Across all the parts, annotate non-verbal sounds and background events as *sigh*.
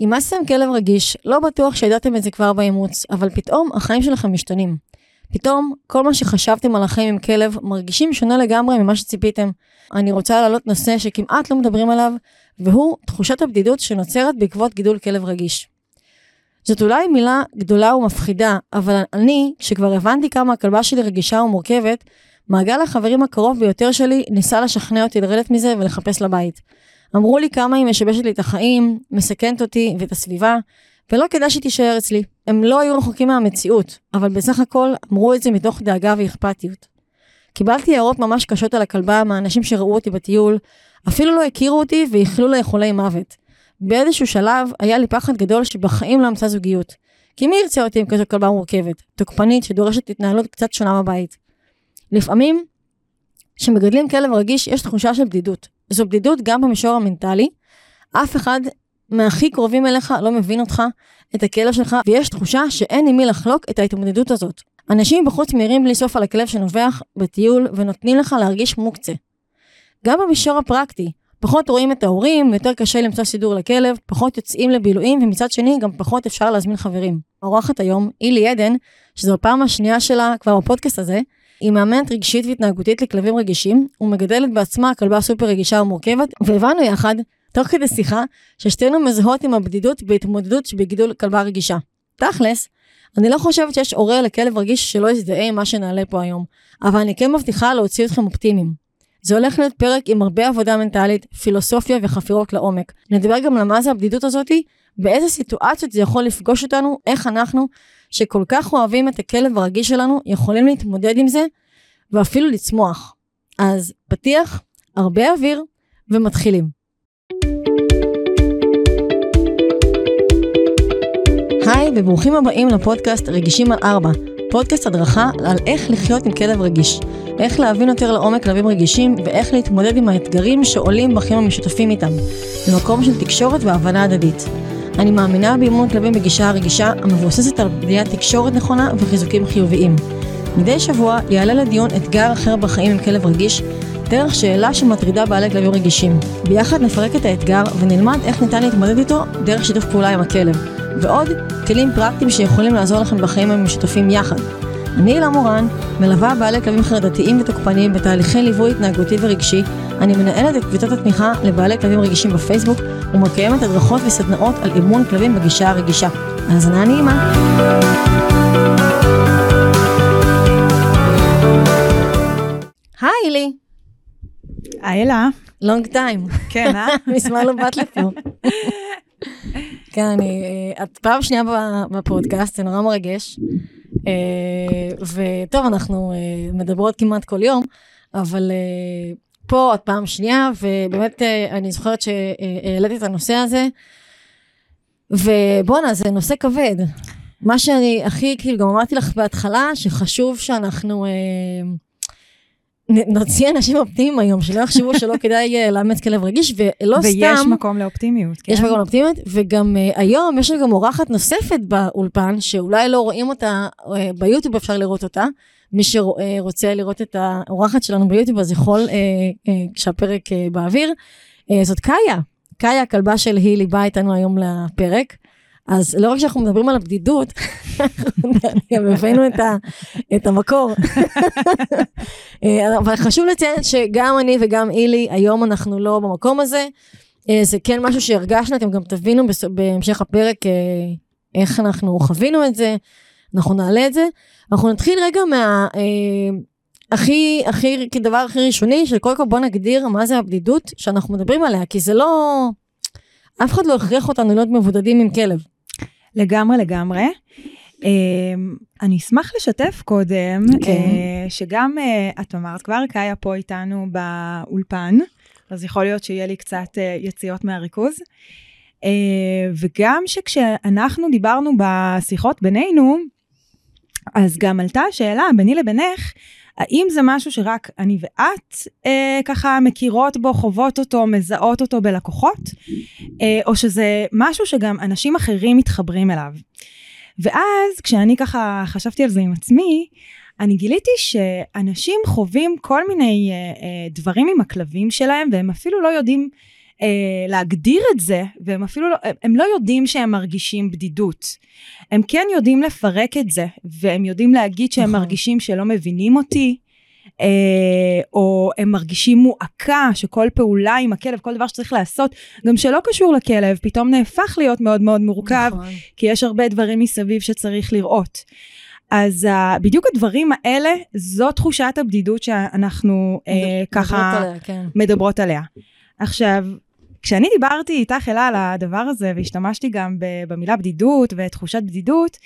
אימצתם כלב רגיש, לא בטוח שידעתם את זה כבר באימוץ, אבל פתאום החיים שלכם משתנים. פתאום כל מה שחשבתם על החיים עם כלב מרגישים שונה לגמרי ממה שציפיתם. אני רוצה להעלות נושא שכמעט לא מדברים עליו, והוא תחושת הבדידות שנוצרת בעקבות גידול כלב רגיש. זאת אולי מילה גדולה ומפחידה, אבל אני, כשכבר הבנתי כמה הכלבה שלי רגישה ומורכבת, מעגל החברים הקרוב ביותר שלי ניסה לשכנע אותי לרדת מזה ולחפש לבית. אמרו לי כמה היא משבשת לי את החיים, מסכנת אותי ואת הסביבה, ולא כדאי שהיא תישאר אצלי. הם לא היו רחוקים מהמציאות, אבל בסך הכל אמרו את זה מתוך דאגה ואכפתיות. קיבלתי הערות ממש קשות על הכלבה מהאנשים שראו אותי בטיול, אפילו לא הכירו אותי ואיחלו לאכולי מוות. באיזשהו שלב היה לי פחד גדול שבחיים לא אמצא זוגיות. כי מי ירצה אותי עם כזו כלבה מורכבת, תוקפנית שדורשת התנהלות קצת שונה בבית. לפעמים, כשמגדלים כלב רגיש, יש תחושה של בדידות. זו בדידות גם במישור המנטלי. אף אחד מהכי קרובים אליך לא מבין אותך, את הכלב שלך, ויש תחושה שאין עם מי לחלוק את ההתמודדות הזאת. אנשים בחוץ מהירים בלי סוף על הכלב שנובח בטיול ונותנים לך להרגיש מוקצה. גם במישור הפרקטי, פחות רואים את ההורים, יותר קשה למצוא סידור לכלב, פחות יוצאים לבילויים, ומצד שני גם פחות אפשר להזמין חברים. האורחת היום, אילי עדן, שזו הפעם השנייה שלה כבר בפודקאסט הזה, היא מאמנת רגשית והתנהגותית לכלבים רגישים, ומגדלת בעצמה כלבה סופר רגישה ומורכבת, והבנו יחד, תוך כדי שיחה, ששתינו מזהות עם הבדידות בהתמודדות שבגידול כלבה רגישה. תכלס, אני לא חושבת שיש הורה לכלב רגיש שלא יזדהה עם מה שנעלה פה היום, אבל אני כן מבטיחה להוציא אתכם אופטימיים. זה הולך להיות פרק עם הרבה עבודה מנטלית, פילוסופיה וחפירות לעומק. נדבר גם על מה זה הבדידות הזאתי, באיזה סיטואציות זה יכול לפגוש אותנו, איך אנחנו, שכל כך אוהבים את הכלב הרגיש שלנו, יכולים להתמודד עם זה, ואפילו לצמוח. אז פתיח, הרבה אוויר, ומתחילים. היי וברוכים הבאים לפודקאסט רגישים על ארבע, פודקאסט הדרכה על איך לחיות עם כלב רגיש, איך להבין יותר לעומק כלבים רגישים ואיך להתמודד עם האתגרים שעולים בחיים המשותפים איתם, במקום של תקשורת והבנה הדדית. אני מאמינה באימון כלבים בגישה הרגישה המבוססת על בניית תקשורת נכונה וחיזוקים חיוביים. מדי שבוע יעלה לדיון אתגר אחר בחיים עם כלב רגיש, דרך שאלה שמטרידה בעלי כלבים רגישים. ביחד נפרק את האתגר ונלמד איך ניתן להתמודד איתו דרך שיתוף פעולה עם הכלב. ועוד כלים פרקטיים שיכולים לעזור לכם בחיים המשותפים יחד. אני הילה מורן, מלווה בעלי כלבים חרדתיים ותוקפניים בתהליכי ליווי התנהגותי ורגשי. אני מנהלת את קבוצת התמיכה לבעלי כלבים רגישים בפייסבוק ומקיימת הדרכות וסדנאות על אימון כלבים בגישה הרגישה. האזנה נעימה. היי לי. היי אלה. לונג טיים. כן, אה? *laughs* מזמן לא באת לפה. כן, אני, אה, את פעם שנייה בפודקאסט, זה נורא מרגש. אה, וטוב, אנחנו אה, מדברות כמעט כל יום, אבל פה את פעם שנייה, ובאמת אני זוכרת שהעליתי את הנושא הזה, ובואנה, זה נושא כבד. מה שאני הכי, כאילו, גם אמרתי לך בהתחלה, שחשוב שאנחנו... נוציא אנשים אופטימיים היום, שלא יחשבו שלא *laughs* כדאי אה, לאמץ כלב רגיש, ולא ויש סתם... ויש מקום לאופטימיות, כן. יש מקום לאופטימיות, וגם uh, היום יש לנו גם אורחת נוספת באולפן, שאולי לא רואים אותה, uh, ביוטיוב אפשר לראות אותה. מי שרוצה לראות את האורחת שלנו ביוטיוב, אז יכול, uh, uh, כשהפרק uh, באוויר. זאת קאיה. קאיה, הכלבה של הילי, באה איתנו היום לפרק. אז לא רק שאנחנו מדברים על הבדידות, גם הבאנו את, ה, את המקור. אה, אבל חשוב לציין שגם אני וגם אילי, היום אנחנו לא במקום הזה. אה, זה כן משהו שהרגשנו, אתם גם תבינו בהמשך הפרק אה, איך אנחנו חווינו את זה, אנחנו נעלה את זה. אנחנו נתחיל רגע מה... הכי, הכי, כדבר הכי ראשוני, שקודם כל בוא נגדיר מה זה הבדידות שאנחנו מדברים עליה, כי זה לא... אף אחד לא הכריח אותנו להיות מבודדים עם כלב. לגמרי, לגמרי. אמ, אני אשמח לשתף קודם, כן. אה, שגם, אה, את אמרת כבר, קאיה פה איתנו באולפן, אז יכול להיות שיהיה לי קצת אה, יציאות מהריכוז. וגם שכשאנחנו דיברנו בשיחות בינינו, אז גם עלתה השאלה ביני לבינך, האם זה משהו שרק אני ואת אה, ככה מכירות בו, חוות אותו, מזהות אותו בלקוחות, אה, או שזה משהו שגם אנשים אחרים מתחברים אליו. ואז כשאני ככה חשבתי על זה עם עצמי, אני גיליתי שאנשים חווים כל מיני אה, אה, דברים עם הכלבים שלהם, והם אפילו לא יודעים אה, להגדיר את זה, והם אפילו לא, הם לא יודעים שהם מרגישים בדידות. הם כן יודעים לפרק את זה, והם יודעים להגיד שהם נכון. מרגישים שלא מבינים אותי, אה, או הם מרגישים מועקה, שכל פעולה עם הכלב, כל דבר שצריך לעשות, גם שלא קשור לכלב, פתאום נהפך להיות מאוד מאוד מורכב, נכון. כי יש הרבה דברים מסביב שצריך לראות. אז uh, בדיוק הדברים האלה, זו תחושת הבדידות שאנחנו uh, מדברות ככה עליה, כן. מדברות עליה. עכשיו, כשאני דיברתי איתך, אלה, על הדבר הזה, והשתמשתי גם במילה בדידות ותחושת בדידות,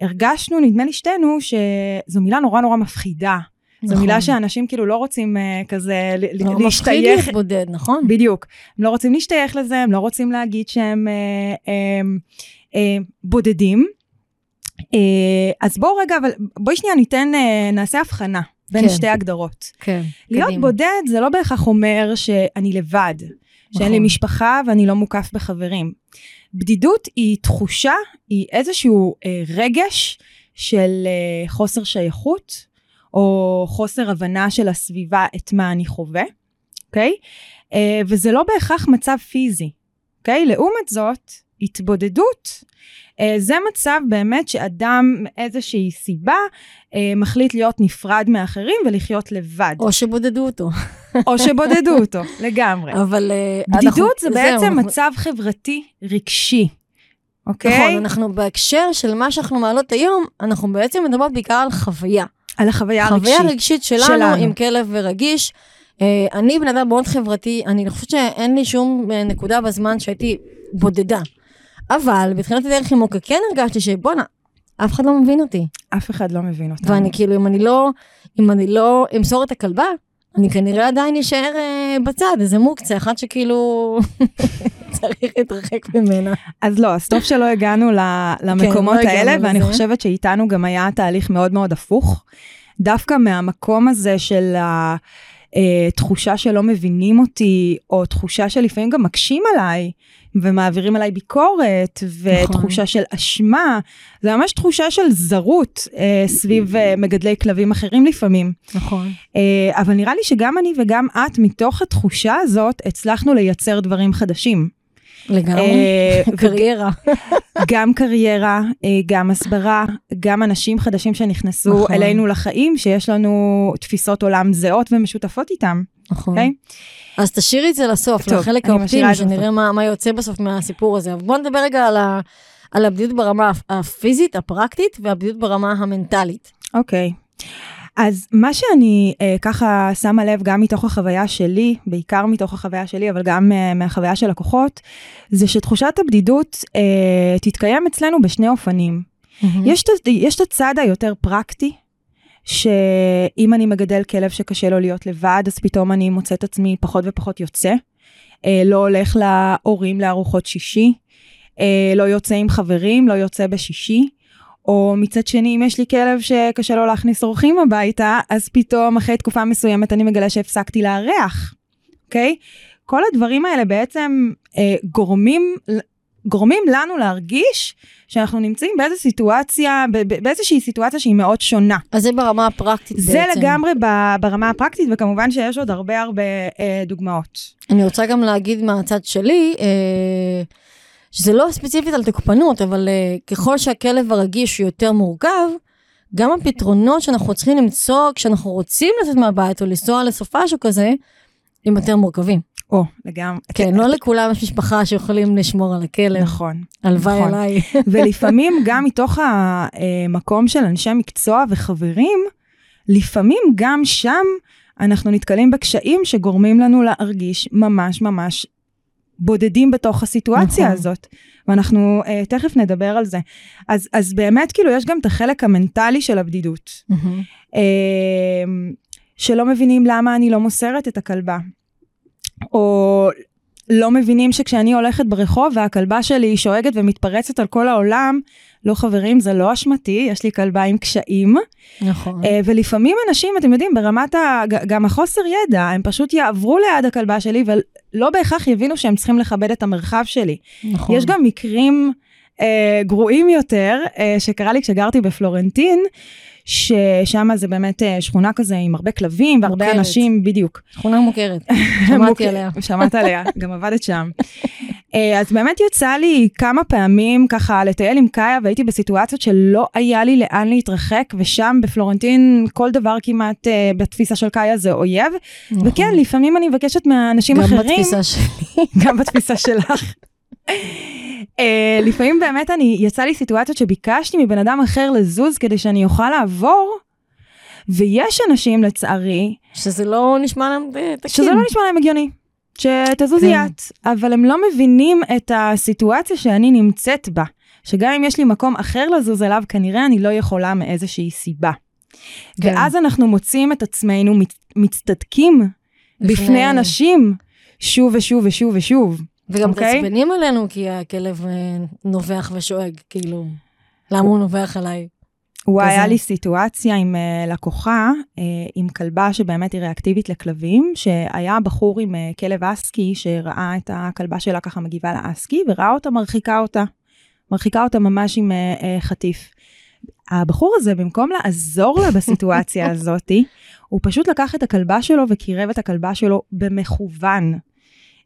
הרגשנו, נדמה לי שתינו, שזו מילה נורא נורא מפחידה. זו נכון. מילה שאנשים כאילו לא רוצים uh, כזה לא, מפחיד להשתייך. להתבודד, נכון? בדיוק. הם לא רוצים להשתייך לזה, הם לא רוצים להגיד שהם אה, אה, אה, בודדים. אה, אז בואו רגע, אבל בואי שנייה ניתן, אה, נעשה הבחנה בין כן. שתי הגדרות. כן, להיות קדימה. בודד זה לא בהכרח אומר שאני לבד, שאין לי נכון. משפחה ואני לא מוקף בחברים. בדידות היא תחושה, היא איזשהו אה, רגש של אה, חוסר שייכות, או חוסר הבנה של הסביבה את מה אני חווה, אוקיי? אה, וזה לא בהכרח מצב פיזי, אוקיי? לעומת זאת, התבודדות אה, זה מצב באמת שאדם מאיזושהי סיבה אה, מחליט להיות נפרד מאחרים ולחיות לבד. או שבודדו אותו. או שבודדו אותו, לגמרי. אבל... אה, בדידות אנחנו- זה זהו, בעצם אנחנו- מצב חברתי רגשי, אוקיי? נכון, אנחנו בהקשר של מה שאנחנו מעלות היום, אנחנו בעצם מדברות בעיקר על חוויה. על החוויה הרגשית. חוויה רגשית שלנו, שלנו. עם כלב ורגיש. אני בן אדם מאוד חברתי, אני חושבת שאין לי שום נקודה בזמן שהייתי בודדה. אבל בתחילת הדרך עם מוקה כן הרגשתי שבואנה, אף אחד לא מבין אותי. אף אחד לא מבין אותנו. ואני כאילו, אם אני לא, אם אני לא אמסור את הכלבה, אני כנראה עדיין אשאר אה, בצד, איזה מוקצה, אחד שכאילו *laughs* צריך להתרחק ממנה. אז לא, אז טוב שלא הגענו ל- למקומות הגענו האלה, ואני לזה. חושבת שאיתנו גם היה תהליך מאוד מאוד הפוך. דווקא מהמקום הזה של התחושה שלא מבינים אותי, או תחושה שלפעמים גם מקשים עליי, ומעבירים עליי ביקורת, ותחושה של אשמה, זה ממש תחושה של זרות אה, סביב אה, מגדלי כלבים אחרים לפעמים. נכון. אה, אבל נראה לי שגם אני וגם את, מתוך התחושה הזאת, הצלחנו לייצר דברים חדשים. לגמרי. אה, *laughs* קריירה. גם קריירה, אה, גם הסברה, גם אנשים חדשים שנכנסו נכון. אלינו לחיים, שיש לנו תפיסות עולם זהות ומשותפות איתם, נכון. אוקיי? אז תשאירי את זה לסוף, טוב, לחלק האופטימי, שנראה מה, מה יוצא בסוף מהסיפור הזה. בואו נדבר רגע על, ה, על הבדידות ברמה הפיזית, הפרקטית, והבדידות ברמה המנטלית. אוקיי. אז מה שאני אה, ככה שמה לב גם מתוך החוויה שלי, בעיקר מתוך החוויה שלי, אבל גם אה, מהחוויה של לקוחות, זה שתחושת הבדידות אה, תתקיים אצלנו בשני אופנים. יש, את- יש את הצד היותר פרקטי, שאם אני מגדל כלב שקשה לו להיות לבד, אז פתאום אני מוצאת עצמי פחות ופחות יוצא. אה, לא הולך להורים לארוחות שישי, אה, לא יוצא עם חברים, לא יוצא בשישי. או מצד שני, אם יש לי כלב שקשה לו להכניס אורחים הביתה, אז פתאום אחרי תקופה מסוימת אני מגלה שהפסקתי לארח, אוקיי? כל הדברים האלה בעצם אה, גורמים, גורמים לנו להרגיש שאנחנו נמצאים באיזו סיטואציה, באיזושהי סיטואציה שהיא מאוד שונה. אז זה ברמה הפרקטית זה בעצם. לגמרי ב- ברמה הפרקטית, וכמובן שיש עוד הרבה הרבה אה, דוגמאות. אני רוצה גם להגיד מהצד שלי, אה, שזה לא ספציפית על תוקפנות, אבל אה, ככל שהכלב הרגיש הוא יותר מורכב, גם הפתרונות שאנחנו צריכים למצוא כשאנחנו רוצים לצאת מהבית או לנסוע לסופש או כזה, הם יותר מורכבים. או, לגמרי. כן, לא לכולם יש משפחה שיכולים לשמור על הכלב. נכון. הלוואי נכון. עליי. *laughs* ולפעמים גם מתוך המקום של אנשי מקצוע וחברים, לפעמים גם שם אנחנו נתקלים בקשיים שגורמים לנו להרגיש ממש ממש בודדים בתוך הסיטואציה נכון. הזאת. ואנחנו uh, תכף נדבר על זה. אז, אז באמת כאילו יש גם את החלק המנטלי של הבדידות. מהמם. uh, שלא מבינים למה אני לא מוסרת את הכלבה. או לא מבינים שכשאני הולכת ברחוב והכלבה שלי שואגת ומתפרצת על כל העולם, לא חברים, זה לא אשמתי, יש לי כלבה עם קשיים. נכון. אה, ולפעמים אנשים, אתם יודעים, ברמת ה... גם החוסר ידע, הם פשוט יעברו ליד הכלבה שלי ולא בהכרח יבינו שהם צריכים לכבד את המרחב שלי. נכון. יש גם מקרים אה, גרועים יותר, אה, שקרה לי כשגרתי בפלורנטין, ששם זה באמת אה, שכונה כזה עם הרבה כלבים והרבה מוכרת. אנשים, בדיוק. שכונה מוכרת. *laughs* שמעתי עליה. שמעת עליה, גם עבדת שם. אה, אז באמת יצא לי כמה פעמים ככה לטייל עם קאיה והייתי בסיטואציות שלא היה לי לאן להתרחק ושם בפלורנטין כל דבר כמעט אה, בתפיסה של קאיה זה אויב. נכון. וכן, לפעמים אני מבקשת מאנשים גם אחרים, בתפיסה שלי. *laughs* גם בתפיסה שלך. אה, לפעמים באמת אני, יצא לי סיטואציות שביקשתי מבן אדם אחר לזוז כדי שאני אוכל לעבור, ויש אנשים לצערי, שזה לא נשמע להם תקין. שזה לא נשמע להם הגיוני. שתזוזי כן. את, אבל הם לא מבינים את הסיטואציה שאני נמצאת בה. שגם אם יש לי מקום אחר לזוז אליו, כנראה אני לא יכולה מאיזושהי סיבה. כן. ואז אנחנו מוצאים את עצמנו מצ- מצטדקים בפני אנשים שוב ושוב ושוב ושוב. וגם אוקיי? מתעצבנים עלינו, כי הכלב אה, נובח ושואג, כאילו, למה הוא נובח עליי? וואי, כזה. היה לי סיטואציה עם uh, לקוחה, uh, עם כלבה שבאמת היא ריאקטיבית לכלבים, שהיה בחור עם uh, כלב אסקי שראה את הכלבה שלה ככה מגיבה לאסקי, וראה אותה מרחיקה אותה. מרחיקה אותה ממש עם uh, uh, חטיף. הבחור הזה, במקום לעזור לה בסיטואציה *laughs* הזאתי, הוא פשוט לקח את הכלבה שלו וקירב את הכלבה שלו במכוון.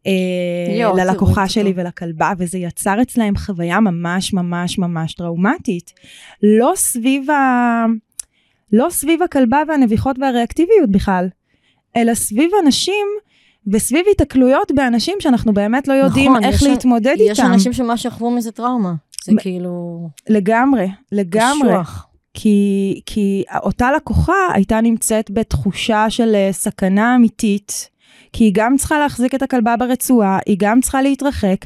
אה, ללקוחה שלי תראו. ולכלבה, וזה יצר אצלהם חוויה ממש ממש ממש טראומטית. לא סביב, ה... לא סביב הכלבה והנביחות והריאקטיביות בכלל, אלא סביב אנשים וסביב התקלויות באנשים שאנחנו באמת לא יודעים נכון, איך יש- להתמודד יש איתם. אנשים שממש שכבו מזה טראומה. זה מ- כאילו... לגמרי, לגמרי. קשוח. כי, כי אותה לקוחה הייתה נמצאת בתחושה של אה, סכנה אמיתית, כי היא גם צריכה להחזיק את הכלבה ברצועה, היא גם צריכה להתרחק,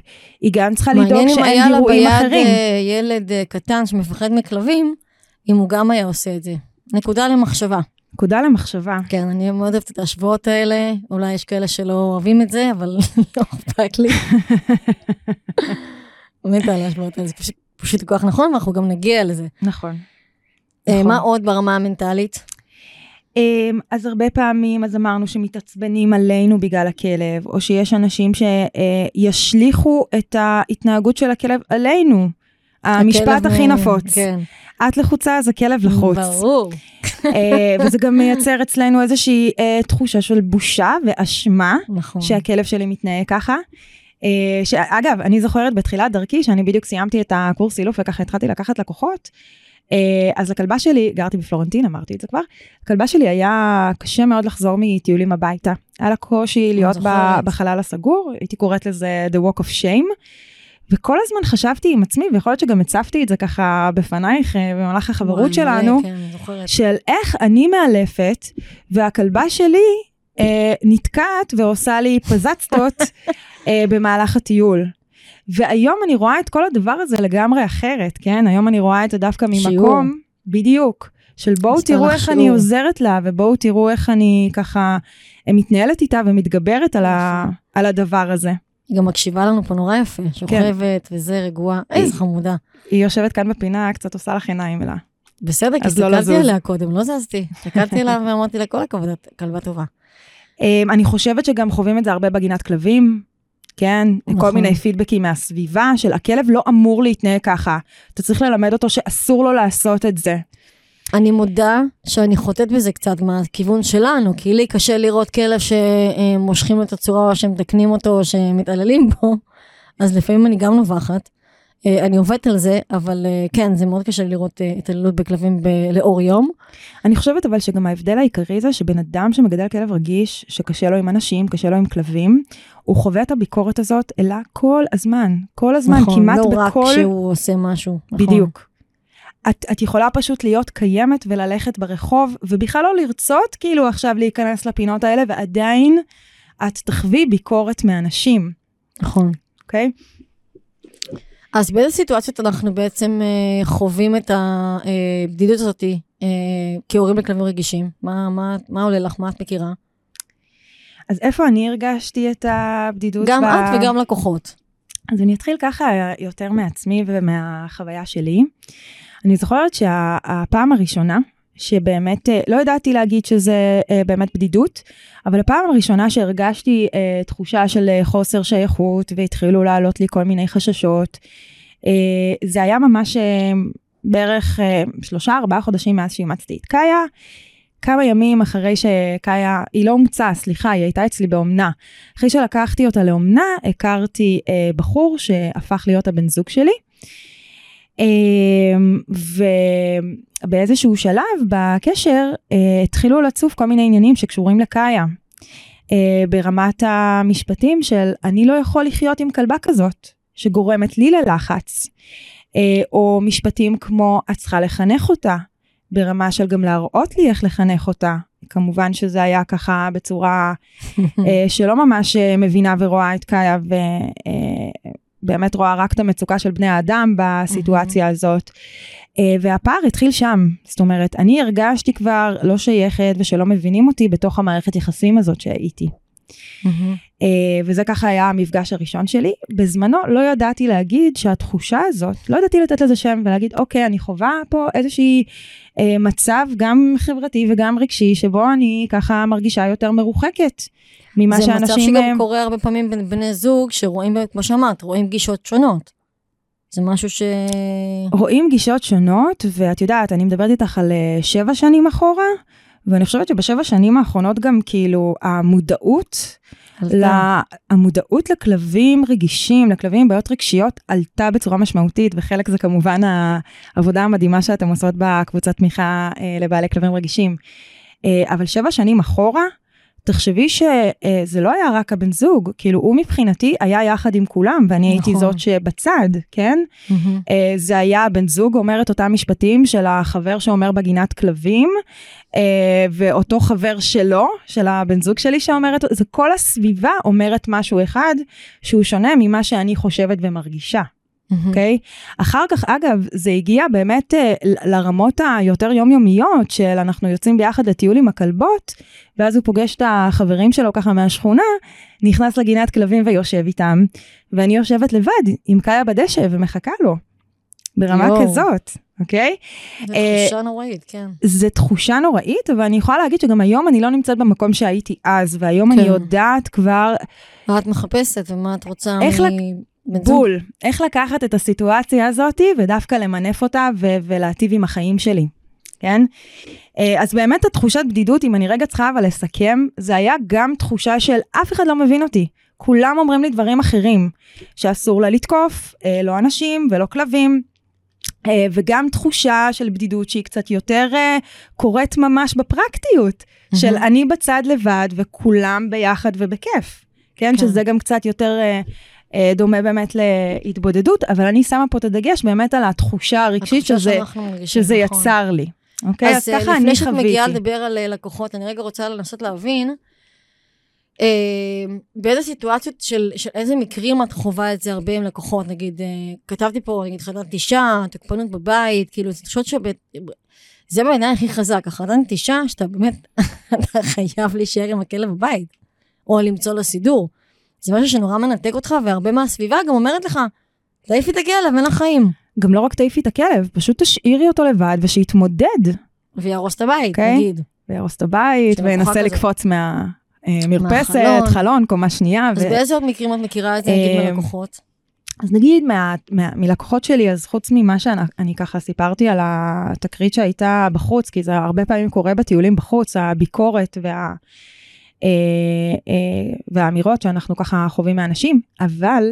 היא גם צריכה לדאוג מעניין אם שאין היה לה גירויים ביד אחרים. אה, ילד אה, קטן שמפחד מכלבים, אם הוא גם היה עושה את זה. נקודה למחשבה. נקודה למחשבה. כן, אני מאוד אוהבת את ההשוואות האלה. אולי יש כאלה שלא אוהבים את זה, אבל *laughs* לא אכפת לי. באמת על ההשוואות האלה, זה פשוט, פשוט כל כך נכון, ואנחנו גם נגיע לזה. נכון. אה, נכון. מה עוד ברמה המנטלית? אמ, אז הרבה פעמים אז אמרנו שמתעצבנים עלינו בגלל הכלב, או שיש אנשים שישליכו את ההתנהגות של הכלב עלינו. המשפט הכי אה, נפוץ. כן. את לחוצה אז הכלב לחוץ. ברור. *laughs* אה, וזה גם מייצר אצלנו איזושהי אה, תחושה של בושה ואשמה נכון. שהכלב שלי מתנהג ככה. אה, שאגב, אני זוכרת בתחילת דרכי, שאני בדיוק סיימתי את הקורס סילוף וככה התחלתי לקחת לקוחות, אה, אז לכלבה שלי, גרתי בפלורנטין, אמרתי את זה כבר, לכלבה שלי היה קשה מאוד לחזור מטיולים הביתה. היה לה קושי להיות ב-. בחלל הסגור, הייתי קוראת לזה The Walk of Shame. וכל הזמן חשבתי עם עצמי, ויכול להיות שגם הצפתי את זה ככה בפנייך אה, במהלך החברות שלנו, כן. של איך אני מאלפת, והכלבה שלי אה, נתקעת ועושה לי פזצתות *laughs* אה, במהלך הטיול. והיום אני רואה את כל הדבר הזה לגמרי אחרת, כן? היום אני רואה את זה דווקא שיעור. ממקום, בדיוק, של בואו תראו איך שיעור. אני עוזרת לה, ובואו תראו איך אני ככה אה, מתנהלת איתה ומתגברת על, ה, על הדבר הזה. היא גם מקשיבה לנו פה נורא יפה, שוכבת וזה, רגועה. איזה חמודה. היא יושבת כאן בפינה, קצת עושה לך עיניים אלה. בסדר, כי לא הסתכלתי לזוז. עליה קודם, לא זזתי. הסתכלתי עליה ואמרתי לה, כל הכבוד, את כלבה טובה. Um, אני חושבת שגם חווים את זה הרבה בגינת כלבים, כן? נכון. כל. מיני פידבקים מהסביבה של הכלב לא אמור להתנהג ככה. אתה צריך ללמד אותו שאסור לו לעשות את זה. אני מודה שאני חוטאת בזה קצת מהכיוון שלנו, כי לי קשה לראות כלב שמושכים לו את הצורה, או שמתקנים אותו, או שמתעללים בו, אז לפעמים אני גם נובחת. אה, אני עובדת על זה, אבל אה, כן, זה מאוד קשה לראות אה, התעללות בכלבים ב- לאור יום. אני חושבת אבל שגם ההבדל העיקרי זה שבן אדם שמגדל כלב רגיש, שקשה לו עם אנשים, קשה לו עם כלבים, הוא חווה את הביקורת הזאת אלא כל הזמן. כל הזמן, נכון, כמעט לא רק בכל... כשהוא עושה משהו. נכון. בדיוק. את, את יכולה פשוט להיות קיימת וללכת ברחוב, ובכלל לא לרצות כאילו עכשיו להיכנס לפינות האלה, ועדיין את תחווי ביקורת מאנשים, נכון. אוקיי? אז באיזה סיטואציות אנחנו בעצם אה, חווים את הבדידות הזאת אה, כהורים לכלבים רגישים? מה, מה, מה עולה לך? מה את מכירה? אז איפה אני הרגשתי את הבדידות? גם ב... את וגם לקוחות. אז אני אתחיל ככה יותר מעצמי ומהחוויה שלי. אני זוכרת שהפעם הראשונה, שבאמת, אה, לא ידעתי להגיד שזה אה, באמת בדידות, אבל הפעם הראשונה שהרגשתי אה, תחושה של חוסר שייכות והתחילו לעלות לי כל מיני חששות, זה היה ממש בערך שלושה ארבעה חודשים מאז שאימצתי את קאיה. כמה ימים אחרי שקאיה, היא לא אומצה, סליחה, היא הייתה אצלי באומנה. אחרי שלקחתי אותה לאומנה, הכרתי אה, בחור שהפך להיות הבן זוג שלי. אה, ובאיזשהו שלב בקשר אה, התחילו לצוף כל מיני עניינים שקשורים לקאיה. אה, ברמת המשפטים של אני לא יכול לחיות עם כלבה כזאת, שגורמת לי ללחץ. אה, או משפטים כמו את צריכה לחנך אותה, ברמה של גם להראות לי איך לחנך אותה. כמובן שזה היה ככה בצורה *laughs* שלא ממש מבינה ורואה את קאיה ובאמת רואה רק את המצוקה של בני האדם בסיטואציה הזאת. והפער התחיל שם, זאת אומרת, אני הרגשתי כבר לא שייכת ושלא מבינים אותי בתוך המערכת יחסים הזאת שהייתי. Mm-hmm. וזה ככה היה המפגש הראשון שלי. בזמנו לא ידעתי להגיד שהתחושה הזאת, לא ידעתי לתת לזה שם ולהגיד, אוקיי, אני חווה פה איזושהי אה, מצב גם חברתי וגם רגשי, שבו אני ככה מרגישה יותר מרוחקת ממה זה שאנשים... זה מצב שגם הם... קורה הרבה פעמים בין בני זוג, שרואים, כמו שאמרת, רואים גישות שונות. זה משהו ש... רואים גישות שונות, ואת יודעת, אני מדברת איתך על שבע שנים אחורה, ואני חושבת שבשבע שנים האחרונות גם כאילו המודעות, לה, המודעות לכלבים רגישים, לכלבים עם בעיות רגשיות, עלתה בצורה משמעותית, וחלק זה כמובן העבודה המדהימה שאתם עושות בקבוצת תמיכה אה, לבעלי כלבים רגישים. אה, אבל שבע שנים אחורה, תחשבי שזה לא היה רק הבן זוג, כאילו הוא מבחינתי היה יחד עם כולם, ואני נכון. הייתי זאת שבצד, כן? Mm-hmm. זה היה הבן זוג אומר את אותם משפטים של החבר שאומר בגינת כלבים, אה, ואותו חבר שלו, של הבן זוג שלי שאומרת, זה כל הסביבה אומרת משהו אחד שהוא שונה ממה שאני חושבת ומרגישה. אוקיי? Mm-hmm. Okay? אחר כך, אגב, זה הגיע באמת uh, לרמות היותר יומיומיות של אנחנו יוצאים ביחד לטיול עם הכלבות, ואז הוא פוגש את החברים שלו ככה מהשכונה, נכנס לגינת כלבים ויושב איתם, ואני יושבת לבד עם קאיה בדשא ומחכה לו. ברמה יו. כזאת, אוקיי? זה uh, תחושה נוראית, כן. זה תחושה נוראית, אבל אני יכולה להגיד שגם היום אני לא נמצאת במקום שהייתי אז, והיום כן. אני יודעת כבר... מה את מחפשת ומה את רוצה איך מ... בול. איך לקחת את הסיטואציה הזאת ודווקא למנף אותה ו- ולהטיב עם החיים שלי, כן? אה, אז באמת התחושת בדידות, אם אני רגע צריכה אבל לסכם, זה היה גם תחושה של אף אחד לא מבין אותי. כולם אומרים לי דברים אחרים, שאסור לה לתקוף, אה, לא אנשים ולא כלבים. אה, וגם תחושה של בדידות שהיא קצת יותר קורית ממש בפרקטיות, mm-hmm. של אני בצד לבד וכולם ביחד ובכיף. כן, כן. שזה גם קצת יותר דומה באמת להתבודדות, אבל אני שמה פה את הדגש באמת על התחושה הרגשית שזה, שזה נכון. יצר לי. אוקיי? אז, אז אה, ככה אני חוויתי. אז לפני שאת מגיעה לדבר על אה, לקוחות, אני רגע רוצה לנסות להבין, אה, באיזה סיטואציות של, של איזה מקרים את חווה את זה הרבה עם לקוחות, נגיד, אה, כתבתי פה, נגיד, חרדת נטישה, תוקפנות בבית, כאילו, זה תחושות שבית... זה בעיניי הכי חזק, החרדת נטישה, שאתה באמת, *laughs* אתה חייב להישאר עם הכלב בבית, או למצוא לו סידור. זה משהו שנורא מנתק אותך, והרבה מהסביבה גם אומרת לך, תעיפי את הכלב, אין לך חיים. גם לא רק תעיפי את הכלב, פשוט תשאירי אותו לבד ושיתמודד. ויהרוס את הבית, okay? אוקיי? נגיד. ויהרוס את הבית, וינסה לקפוץ מהמרפסת, אה, חלון, קומה שנייה. אז ו... באיזה עוד מקרים את מכירה את זה, נגיד, אה, מלקוחות? אז נגיד מה, מה, מלקוחות שלי, אז חוץ ממה שאני ככה סיפרתי על התקרית שהייתה בחוץ, כי זה הרבה פעמים קורה בטיולים בחוץ, הביקורת וה... אה, אה, והאמירות שאנחנו ככה חווים מאנשים, אבל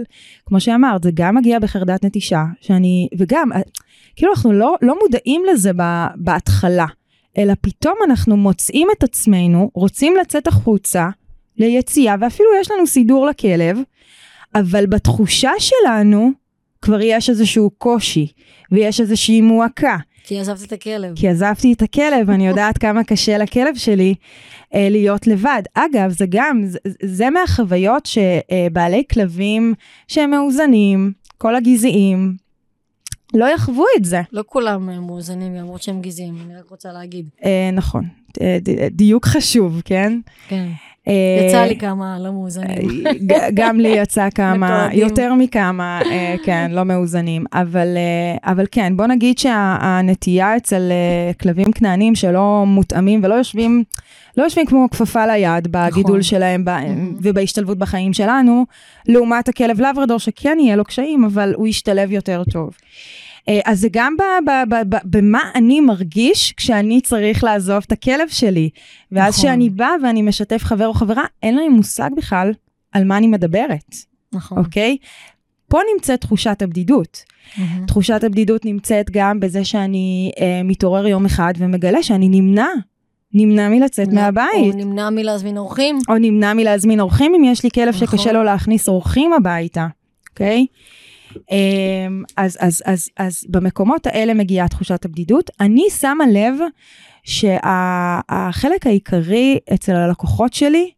כמו שאמרת, זה גם מגיע בחרדת נטישה, שאני, וגם, אה, כאילו אנחנו לא, לא מודעים לזה בהתחלה, אלא פתאום אנחנו מוצאים את עצמנו, רוצים לצאת החוצה ליציאה, ואפילו יש לנו סידור לכלב, אבל בתחושה שלנו כבר יש איזשהו קושי, ויש איזושהי מועקה. כי עזבת את הכלב. כי עזבתי את הכלב, אני יודעת *laughs* כמה קשה לכלב שלי אה, להיות לבד. אגב, זה גם, זה, זה מהחוויות שבעלי אה, כלבים שהם מאוזנים, כל הגזעיים, לא יחוו את זה. לא כולם אה, מאוזנים, למרות שהם גזעיים, אני רק רוצה להגיד. אה, נכון, אה, דיוק חשוב, כן? כן. אה, יצא לי כמה לא מאוזנים. גם לי יצא כמה, יותר מכמה, אה, כן, לא מאוזנים. אבל, אה, אבל כן, בוא נגיד שהנטייה אצל כלבים כנענים שלא מותאמים ולא יושבים, לא יושבים כמו כפפה ליד בגידול נכון. שלהם ובהשתלבות בחיים שלנו, לעומת הכלב לברדור שכן יהיה לו קשיים, אבל הוא ישתלב יותר טוב. אה, אז זה גם ב- ב- ב- ב- במה אני מרגיש כשאני צריך לעזוב את הכלב שלי. ואז נכון. כשאני באה ואני משתף חבר או חברה, אין להם מושג בכלל על מה אני מדברת, נכון. אוקיי? פה נמצאת תחושת הבדידות. מהמם. תחושת הבדידות נמצאת גם בזה שאני אה, מתעורר יום אחד ומגלה שאני נמנע, נמנע מלצאת מהבית. או נמנע מלהזמין אורחים. או נמנע מלהזמין אורחים אם יש לי כלב נכון. שקשה לו להכניס אורחים הביתה, אוקיי? אמ, אז, אז, אז, אז במקומות האלה מגיעה תחושת הבדידות. אני שמה לב שהחלק העיקרי אצל הלקוחות שלי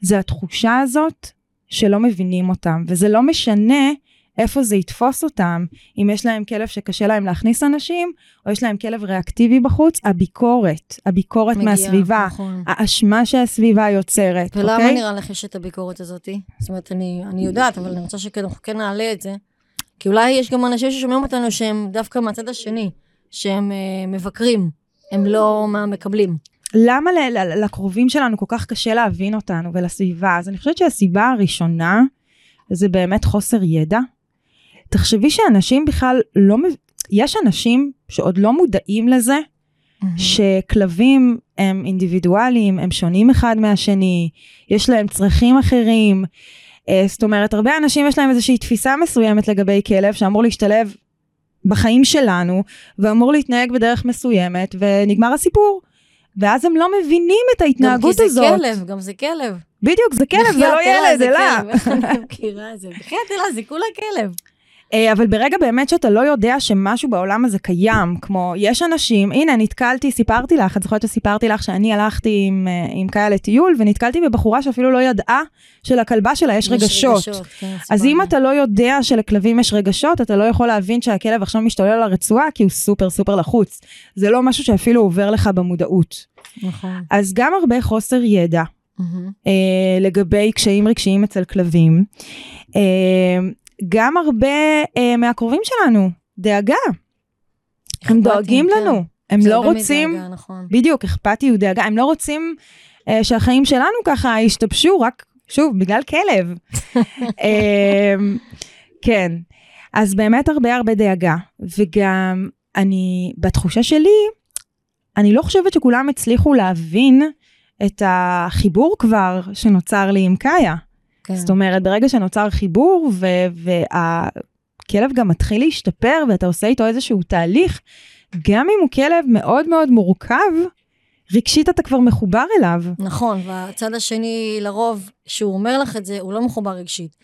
זה התחושה הזאת שלא מבינים אותם, וזה לא משנה איפה זה יתפוס אותם, אם יש להם כלב שקשה להם להכניס אנשים, או יש להם כלב ריאקטיבי בחוץ, הביקורת, הביקורת מגיעה, מהסביבה, נכון. האשמה שהסביבה יוצרת, ולמה אוקיי? נראה לך יש את הביקורת הזאת? זאת אומרת, אני, אני יודעת, אבל אני רוצה שאנחנו כן נעלה את זה. כי אולי יש גם אנשים ששומעים אותנו שהם דווקא מהצד השני, שהם אה, מבקרים, הם לא מהמקבלים. למה לקרובים שלנו כל כך קשה להבין אותנו ולסביבה? אז אני חושבת שהסיבה הראשונה זה באמת חוסר ידע. תחשבי שאנשים בכלל לא, יש אנשים שעוד לא מודעים לזה שכלבים הם אינדיבידואליים, הם שונים אחד מהשני, יש להם צרכים אחרים. אה, זאת אומרת, הרבה אנשים יש להם איזושהי תפיסה מסוימת לגבי כלב שאמור להשתלב בחיים שלנו, ואמור להתנהג בדרך מסוימת, ונגמר הסיפור. ואז הם לא מבינים את ההתנהגות גם כי הזאת. זה כלב, גם זה כלב. בדיוק, זה כלב, זה לא ילד, *laughs* זה? בחייאת אללה, זה כולה כלב. אה, אבל ברגע באמת שאתה לא יודע שמשהו בעולם הזה קיים, כמו יש אנשים, הנה נתקלתי, סיפרתי לך, את זוכרת שסיפרתי לך שאני הלכתי עם, אה, עם קאיה לטיול, ונתקלתי בבחורה שאפילו לא ידעה שלכלבה שלה יש רגשות. כן, אז אם. אתה לא יודע שלכלבים יש רגשות, אתה לא יכול להבין שהכלב עכשיו משתולל על הרצועה, כי הוא סופר סופר לחוץ. זה לא משהו שאפילו עובר לך במודעות. נכון. אז גם הרבה חוסר ידע, מהמם. אה, לגבי קשיים רגשיים אצל כלבים. אה, גם הרבה אה, מהקרובים שלנו, דאגה. הם דואגים כן. לנו, הם לא רוצים, מדאגה, נכון. בדיוק, אכפתיות, דאגה, הם לא רוצים אה, שהחיים שלנו ככה ישתבשו, רק, שוב, בגלל כלב. *laughs* אה, כן, אז באמת הרבה הרבה דאגה, וגם אני, בתחושה שלי, אני לא חושבת שכולם הצליחו להבין את החיבור כבר שנוצר לי עם קאיה. כן. זאת אומרת, ברגע שנוצר חיבור והכלב גם מתחיל להשתפר ואתה עושה איתו איזשהו תהליך, גם אם הוא כלב מאוד מאוד מורכב, רגשית אתה כבר מחובר אליו. נכון, והצד השני, לרוב, כשהוא אומר לך את זה, הוא לא מחובר רגשית.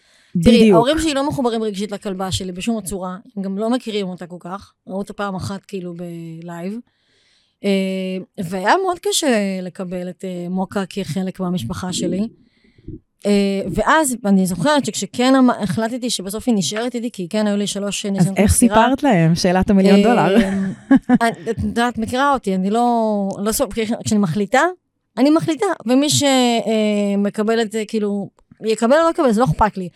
תראי, בדיוק. ההורים שלי לא מחוברים רגשית לכלבה שלי בשום צורה, הם גם לא מכירים אותה כל כך, ראו אותה פעם אחת כאילו בלייב. אה, והיה מאוד קשה לקבל את אה, מוקה כחלק מהמשפחה שלי. אה, ואז אני זוכרת שכשכן אמ- החלטתי שבסוף היא נשארת איתי, כי כן היו לי שלוש אז ניסיונות איך מסירה. סיפרת להם? שאלת המיליון דולר. אה, את יודעת, מכירה אותי, אני לא... לא כשאני מחליטה, אני מחליטה, ומי שמקבל את זה, כאילו, יקבל או לא יקבל, זה לא אכפת לי.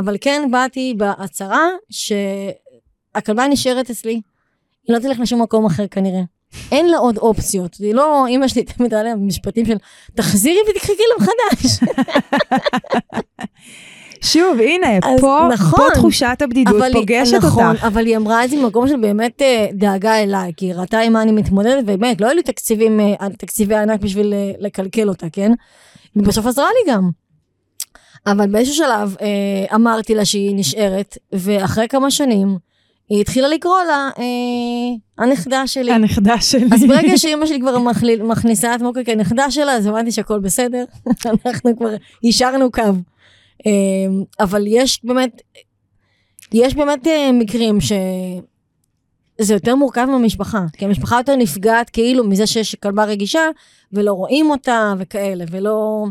אבל כן באתי בהצהרה שהכלבה נשארת אצלי, היא לא תלך לשום מקום אחר כנראה. אין לה עוד אופציות, היא לא, אמא שלי תמיד היה לה משפטים של תחזירי ותקחי כלב חדש. שוב, הנה, אז פה, נכון. פה תחושת הבדידות אבל היא- פוגשת נכון, אותך. אבל היא אמרה את זה ממקום של באמת אה, דאגה אליי, כי היא ראתה עם מה אני מתמודדת, ובאמת, לא היו לי תקציבים, אה, תקציבי ענק בשביל אה, לקלקל אותה, כן? היא בסוף עזרה לי גם. אבל באיזשהו שלב אה, אמרתי לה שהיא נשארת, ואחרי כמה שנים, היא התחילה לקרוא לה אה, הנכדה שלי. הנכדה שלי. אז ברגע שאימא שלי כבר מכניסה את מוקה כנכדה שלה, אז הבנתי שהכל בסדר, *laughs* אנחנו כבר יישרנו קו. אמ, אבל יש באמת, יש באמת אה, מקרים שזה יותר מורכב מהמשפחה, כי המשפחה יותר נפגעת כאילו מזה שיש כלבה רגישה, ולא רואים אותה וכאלה, ולא...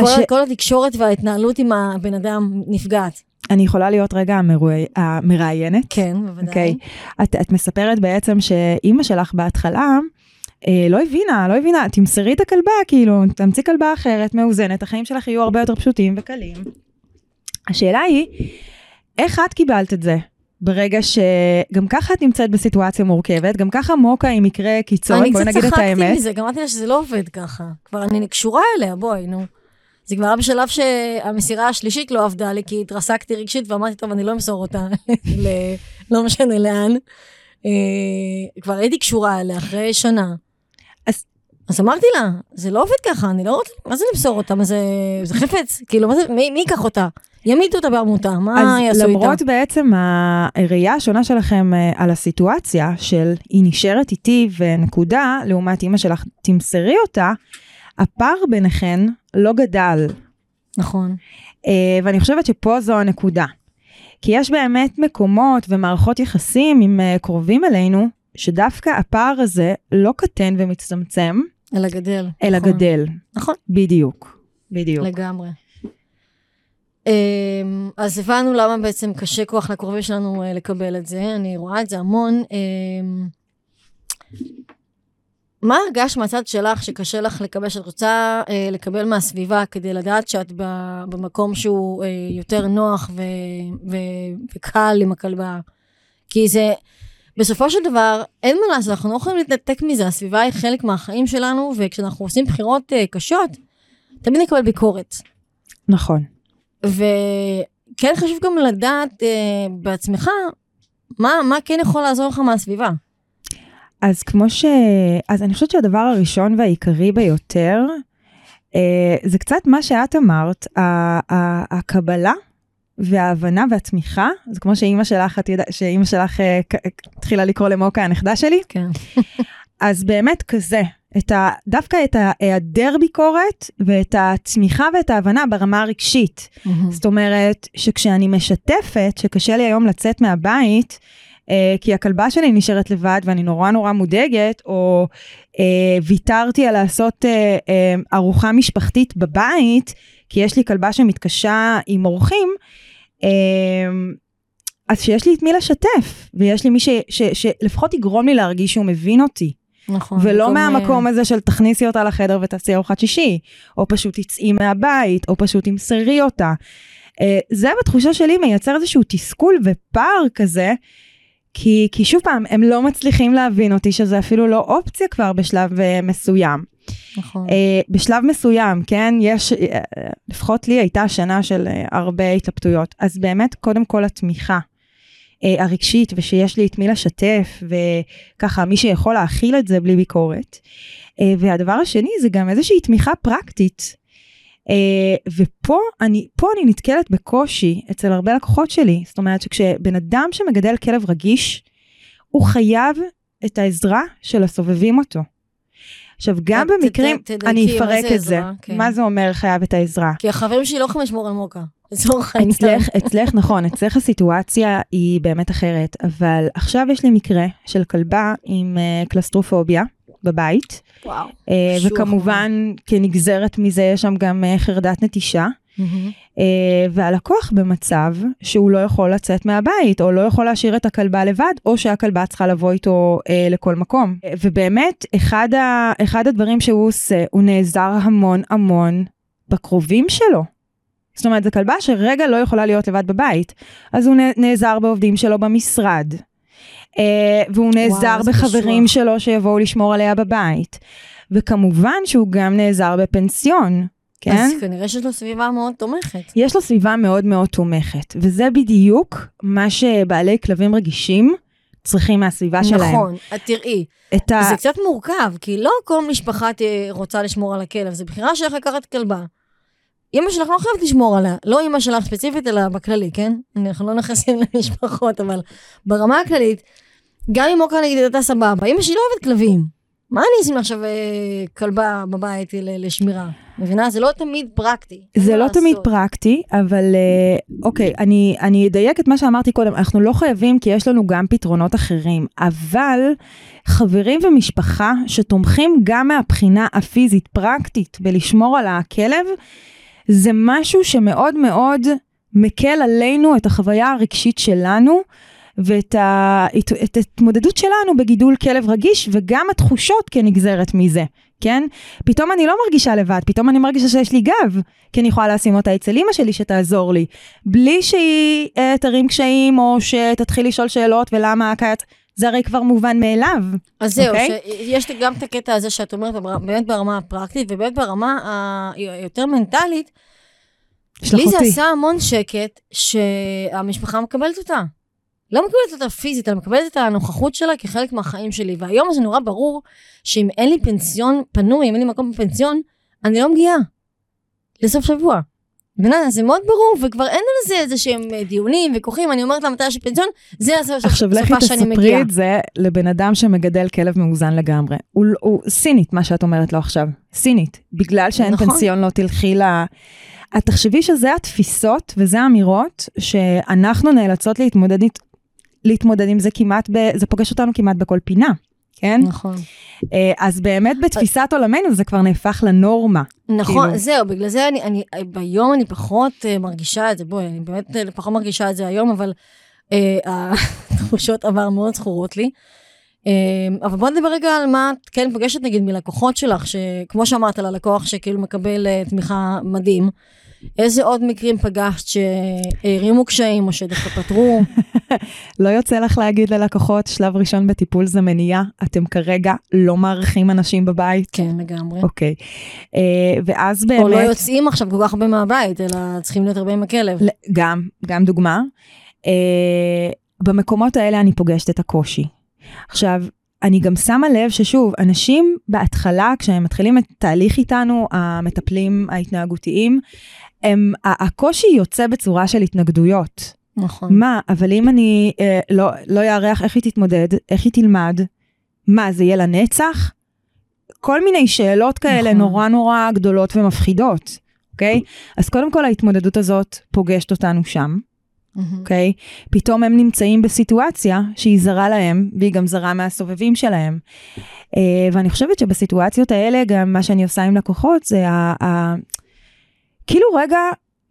כל, הש- כל התקשורת וההתנהלות עם הבן אדם נפגעת. אני יכולה להיות רגע המרואי- המראיינת? כן, בוודאי. אוקיי. את, את מספרת בעצם שאימא שלך בהתחלה אה, לא הבינה, לא הבינה, תמסרי את הכלבה, כאילו, תמציא כלבה אחרת, מאוזנת, החיים שלך יהיו הרבה יותר פשוטים וקלים. השאלה היא, איך את קיבלת את זה? ברגע שגם ככה את נמצאת בסיטואציה מורכבת, גם ככה מוקה היא מקרה קיצון, אני בואי קצת נגיד את צחקתי האמת. מזה, גם אמרתי לה שזה לא עובד ככה. כבר אני קשורה אליה, בואי, נו. זה כבר היה בשלב שהמסירה השלישית לא עבדה לי, כי התרסקתי רגשית ואמרתי, טוב, אני לא אמסור אותה, *laughs* ל- לא משנה לאן. אה, כבר הייתי קשורה אליה אחרי שנה. אז- אז אמרתי לה, זה לא עובד ככה, אני לא רוצה, מה זה למסור אותה? מה זה, זה חפץ? כאילו, מה זה, מי, מי ייקח אותה? ימיתו אותה בעמותה, מה אז יעשו איתה? למרות בעצם הראייה השונה שלכם אה, על הסיטואציה של היא נשארת איתי ונקודה, לעומת אימא שלך, תמסרי אותה, הפער ביניכן לא גדל. נכון. אה, ואני חושבת שפה זו הנקודה. כי יש באמת מקומות ומערכות יחסים עם אה, קרובים אלינו, שדווקא הפער הזה לא קטן ומצטמצם, אלא גדל. אלא נכון. גדל. נכון. בדיוק. בדיוק. לגמרי. אמ, אז הבנו למה בעצם קשה כוח לקרובים שלנו אה, לקבל את זה, אני רואה את זה המון. מה הרגש מהצד שלך שקשה לך לקבל, שאת רוצה אה, לקבל מהסביבה כדי לדעת שאת ב- במקום שהוא אה, יותר נוח ו- ו- וקל עם הכלבה? כי זה, בסופו של דבר, אין מה לעשות, אנחנו לא יכולים להתנתק מזה, הסביבה היא חלק מהחיים שלנו, וכשאנחנו עושים בחירות אה, קשות, תמיד נקבל ביקורת. נכון. וכן חשוב גם לדעת אה, בעצמך, מה, מה כן יכול לעזור לך מהסביבה. אז כמו ש... אז אני חושבת שהדבר הראשון והעיקרי ביותר, אה, זה קצת מה שאת אמרת, ה- ה- הקבלה וההבנה והתמיכה, זה כמו שאימא שלך, את יודעת, שאימא שלך אה, ק- התחילה לקרוא למוקה הנכדה שלי, כן. *laughs* אז באמת כזה, את ה, דווקא את ההיעדר ביקורת ואת התמיכה ואת ההבנה ברמה הרגשית. זאת אומרת, שכשאני משתפת, שקשה לי היום לצאת מהבית, אה, כי הכלבה שלי נשארת לבד ואני נורא נורא מודאגת, או אה, ויתרתי על לעשות אה, אה, ארוחה משפחתית בבית, כי יש לי כלבה שמתקשה עם אורחים, אה, אז שיש לי את מי לשתף, ויש לי מי ש, ש, שלפחות יגרום לי להרגיש שהוא מבין אותי. נכון. ולא במקום, מהמקום אה, הזה של תכניסי אותה לחדר ותעשי ארוחת שישי, או פשוט תצאי מהבית, או פשוט תמסרי אותה. אה, זה בתחושה שלי מייצר איזשהו תסכול ופער כזה, כי, כי שוב פעם, הם לא מצליחים להבין אותי שזה אפילו לא אופציה כבר בשלב אה, מסוים. נכון. אה, בשלב מסוים, כן, יש, אה, לפחות לי הייתה שנה של אה, הרבה התלבטויות. אז באמת, קודם כל התמיכה אה, הרגשית, ושיש לי את מי לשתף, וככה מי שיכול להכיל את זה בלי ביקורת. אה, והדבר השני זה גם איזושהי תמיכה פרקטית. אה, ופה אני, פה אני נתקלת בקושי אצל הרבה לקוחות שלי. זאת אומרת שכשבן אדם שמגדל כלב רגיש, הוא חייב את העזרה של הסובבים אותו. עכשיו, גם ת- במקרים, אני אפרק את זה. כן. מה זה אומר חייב את העזרה? כי החברים שלי לא יכולים לשמור על מוקה. *laughs* אצלך, אצלך, נכון, אצלך הסיטואציה היא באמת אחרת, אבל עכשיו יש לי מקרה של כלבה עם uh, קלסטרופוביה בבית, וואו. uh, קשוח וכמובן כנגזרת מזה יש שם גם uh, חרדת נטישה, uh, והלקוח במצב שהוא לא יכול לצאת מהבית, או לא יכול להשאיר את הכלבה לבד, או שהכלבה צריכה לבוא איתו uh, לכל מקום. ובאמת, אחד, ה, אחד הדברים שהוא עושה, הוא נעזר המון המון בקרובים שלו. זאת אומרת, זו כלבה שרגע לא יכולה להיות לבד בבית, אז הוא נעזר בעובדים שלו במשרד. אה, והוא נעזר זה בחברים קשוח. שלו שיבואו לשמור עליה בבית. וכמובן שהוא גם נעזר בפנסיון, כן? אז כנראה שיש לו סביבה מאוד תומכת. יש לו סביבה מאוד מאוד תומכת, וזה בדיוק מה שבעלי כלבים רגישים צריכים מהסביבה שלהם. נכון. את תראי, את ה... זה קצת מורכב, כי לא כל משפחה רוצה לשמור על הכלב, זו בחירה שלך לקחת כלבה. אמא שלך לא חייבת לשמור עליה, לא אמא שלך ספציפית, אלא בכללי, כן? אנחנו לא נכנסים *laughs* למשפחות, אבל ברמה הכללית, גם אם מוקה נגיד הייתה סבבה, אמא שלי לא אוהבת כלבים. מה אני אשים עכשיו אה, כלבה בבית לשמירה? מבינה? זה לא תמיד פרקטי. זה לא לעשות. תמיד פרקטי, אבל אה, אוקיי, אני, אני אדייק את מה שאמרתי קודם, אנחנו לא חייבים כי יש לנו גם פתרונות אחרים, אבל חברים ומשפחה שתומכים גם מהבחינה הפיזית פרקטית בלשמור על הכלב, זה משהו שמאוד מאוד מקל עלינו את החוויה הרגשית שלנו. ואת ההתמודדות שלנו בגידול כלב רגיש וגם התחושות כנגזרת מזה, כן? פתאום אני לא מרגישה לבד, פתאום אני מרגישה שיש לי גב, כי אני יכולה לשים אותה אצל אימא שלי שתעזור לי, בלי שהיא אה, תרים קשיים או שתתחיל לשאול שאלות ולמה הקיץ, זה הרי כבר מובן מאליו. אז זהו, אוקיי? שיש גם את הקטע הזה שאת אומרת, באמת ברמה הפרקטית, ובאמת ברמה היותר מנטלית, לי זה. עשה המון שקט שהמשפחה מקבלת אותה. לא מקבלת אותה פיזית, אלא מקבלת את הנוכחות שלה כחלק מהחיים שלי. והיום זה נורא ברור שאם אין לי פנסיון פנוי, אם אין לי מקום בפנסיון, אני לא מגיעה לסוף שבוע. מבינה? זה מאוד ברור, וכבר אין על זה איזה שהם אה, דיונים וכוחים, אני אומרת יש לי פנסיון, זה הסוף- עכשיו לכי סופה שאני תספרי מגיעה. את זה לבן אדם שמגדל כלב מאוזן לגמרי. הוא, הוא סינית, מה שאת אומרת לו עכשיו. סינית. בגלל שאין נכון. פנסיון לא תלכי ל... את תחשבי שזה התפיסות וזה האמירות שאנחנו נאלצות להתמודד, להתמודד עם זה כמעט, ב, זה פוגש אותנו כמעט בכל פינה, כן? נכון. אה, אז באמת בתפיסת עולמנו זה כבר נהפך לנורמה. נכון, כאילו. זהו, בגלל זה אני, אני, ביום אני פחות uh, מרגישה את זה, בואי, אני באמת uh, פחות מרגישה את זה היום, אבל uh, *laughs* התחושות עבר מאוד זכורות לי. Uh, אבל בוא נדבר רגע על מה את כן פוגשת נגיד מלקוחות שלך, שכמו שאמרת על הלקוח שכאילו מקבל uh, תמיכה מדהים, איזה עוד מקרים פגשת שהרימו קשיים או שדווקא פתרו? *laughs* לא יוצא לך להגיד ללקוחות, שלב ראשון בטיפול זה מניעה, אתם כרגע לא מארחים אנשים בבית. כן, לגמרי. אוקיי. אה, ואז באמת... או לא יוצאים עכשיו כל כך הרבה מהבית, אלא צריכים להיות הרבה עם הכלב. גם, גם דוגמה. אה, במקומות האלה אני פוגשת את הקושי. עכשיו, אני גם שמה לב ששוב, אנשים בהתחלה, כשהם מתחילים את תהליך איתנו, המטפלים ההתנהגותיים, הם, הקושי יוצא בצורה של התנגדויות. נכון. מה, אבל אם אני אה, לא, לא יארח, איך היא תתמודד? איך היא תלמד? מה, זה יהיה לנצח? כל מיני שאלות כאלה נכון. נורא נורא גדולות ומפחידות, אוקיי? אז קודם כל ההתמודדות הזאת פוגשת אותנו שם. אוקיי? פתאום הם נמצאים בסיטואציה שהיא זרה להם, והיא גם זרה מהסובבים שלהם. אה, ואני חושבת שבסיטואציות האלה, גם מה שאני עושה עם לקוחות זה ה... ה... כאילו רגע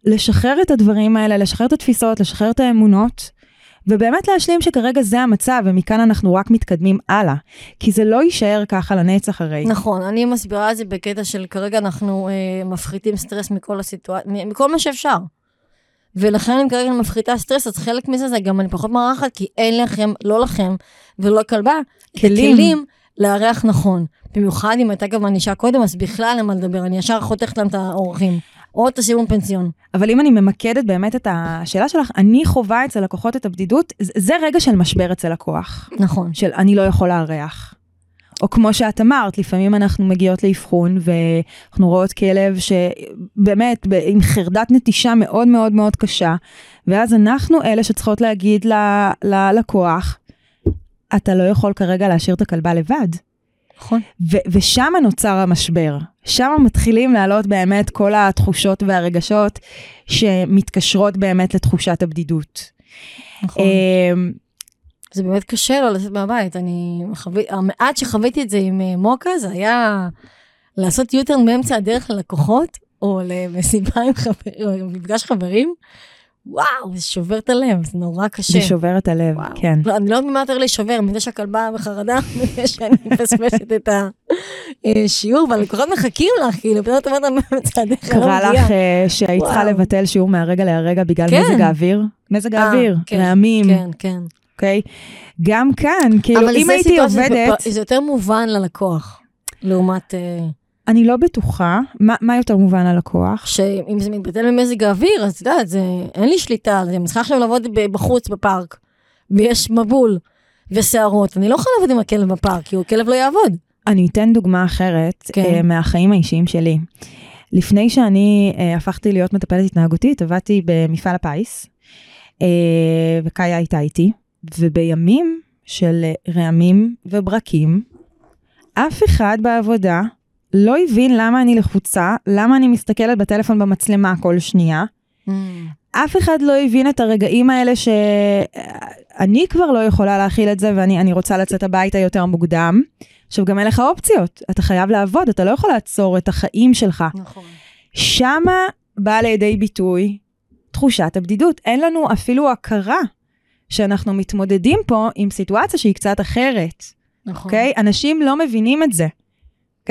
לשחרר את הדברים האלה, לשחרר את התפיסות, לשחרר את האמונות, ובאמת להשלים שכרגע זה המצב, ומכאן אנחנו רק מתקדמים הלאה. כי זה לא יישאר ככה לנצח הרי. נכון, אני מסבירה את זה בקטע של כרגע אנחנו אה, מפחיתים סטרס מכל הסיטואציה, מכל מה שאפשר. ולכן אם כרגע אני מפחיתה סטרס, אז חלק מזה זה גם אני פחות מארחת, כי אין לכם, לא לכם ולא לכלבה, כלים. כלים לארח נכון. במיוחד אם הייתה גם ענישה קודם, אז בכלל אין מה לדבר, אני ישר חותכת להם את האורחים. או תשאירו פנסיון. אבל אם אני ממקדת באמת את השאלה שלך, אני חווה אצל לקוחות את הבדידות, זה רגע של משבר אצל לקוח. נכון. של אני לא יכול לארח. או כמו שאת אמרת, לפעמים אנחנו מגיעות לאבחון ואנחנו רואות כלב שבאמת עם חרדת נטישה מאוד מאוד מאוד קשה, ואז אנחנו אלה שצריכות להגיד ללקוח, אתה לא יכול כרגע להשאיר את הכלבה לבד. נכון. ו- ושם נוצר המשבר. שם מתחילים לעלות באמת כל התחושות והרגשות שמתקשרות באמת לתחושת הבדידות. נכון. אמ, זה באמת קשה לא לצאת מהבית. אני חווי, המעט שחוויתי את זה עם אה, מוקה, זה היה לעשות יוטרן באמצע הדרך ללקוחות, או למסיבה עם חברים, או למפגש חברים. וואו, זה שובר את הלב, זה נורא קשה. זה שובר את הלב, וואו. כן. לא, אני לא יודעת ממה יותר להישבר, מזה שהכלבה בחרדה, *laughs* מזה שאני מפספסת את השיעור, והלקוחות מחכים לך, כאילו, פתאום את אומרת להם לא קרה מגיעה. לך אה, שהיית צריכה. לבטל שיעור מהרגע להרגע בגלל כן. מזג האוויר? מזג אה, האוויר, כן, רעמים, כן, כן. אוקיי? גם כאן, כאילו, אבל אם הייתי עובדת, זה יותר מובן ללקוח, לעומת... אני לא בטוחה, מה- מה יותר מובן ללקוח? שאם זה מתבטל ממזג האוויר, אז את יודעת, זה, אין לי שליטה. אני צריכה עכשיו לעבוד בחוץ, בפארק, ויש מבול וסערות. אני לא יכולה לעבוד עם הכלב בפארק, כי הכלב לא יעבוד. אני אתן דוגמה אחרת כן. אה, מהחיים האישיים שלי. לפני שאני אה, הפכתי להיות מטפלת התנהגותית, עבדתי במפעל הפיס, אה, וקאיה הייתה איתי, ובימים של רעמים וברקים, אף אחד בעבודה לא הבין למה אני לחוצה, למה אני מסתכלת בטלפון במצלמה כל שנייה. אף אחד לא הבין את הרגעים האלה שאני כבר לא יכולה להכיל את זה ואני אני רוצה לצאת הביתה יותר מוקדם. עכשיו גם אין לך אופציות, אתה חייב לעבוד, אתה לא יכול לעצור את החיים שלך. נכון. שמה באה לידי ביטוי תחושת הבדידות. אין לנו אפילו הכרה שאנחנו מתמודדים פה עם סיטואציה שהיא קצת אחרת, נכון. אוקיי? אנשים לא מבינים את זה,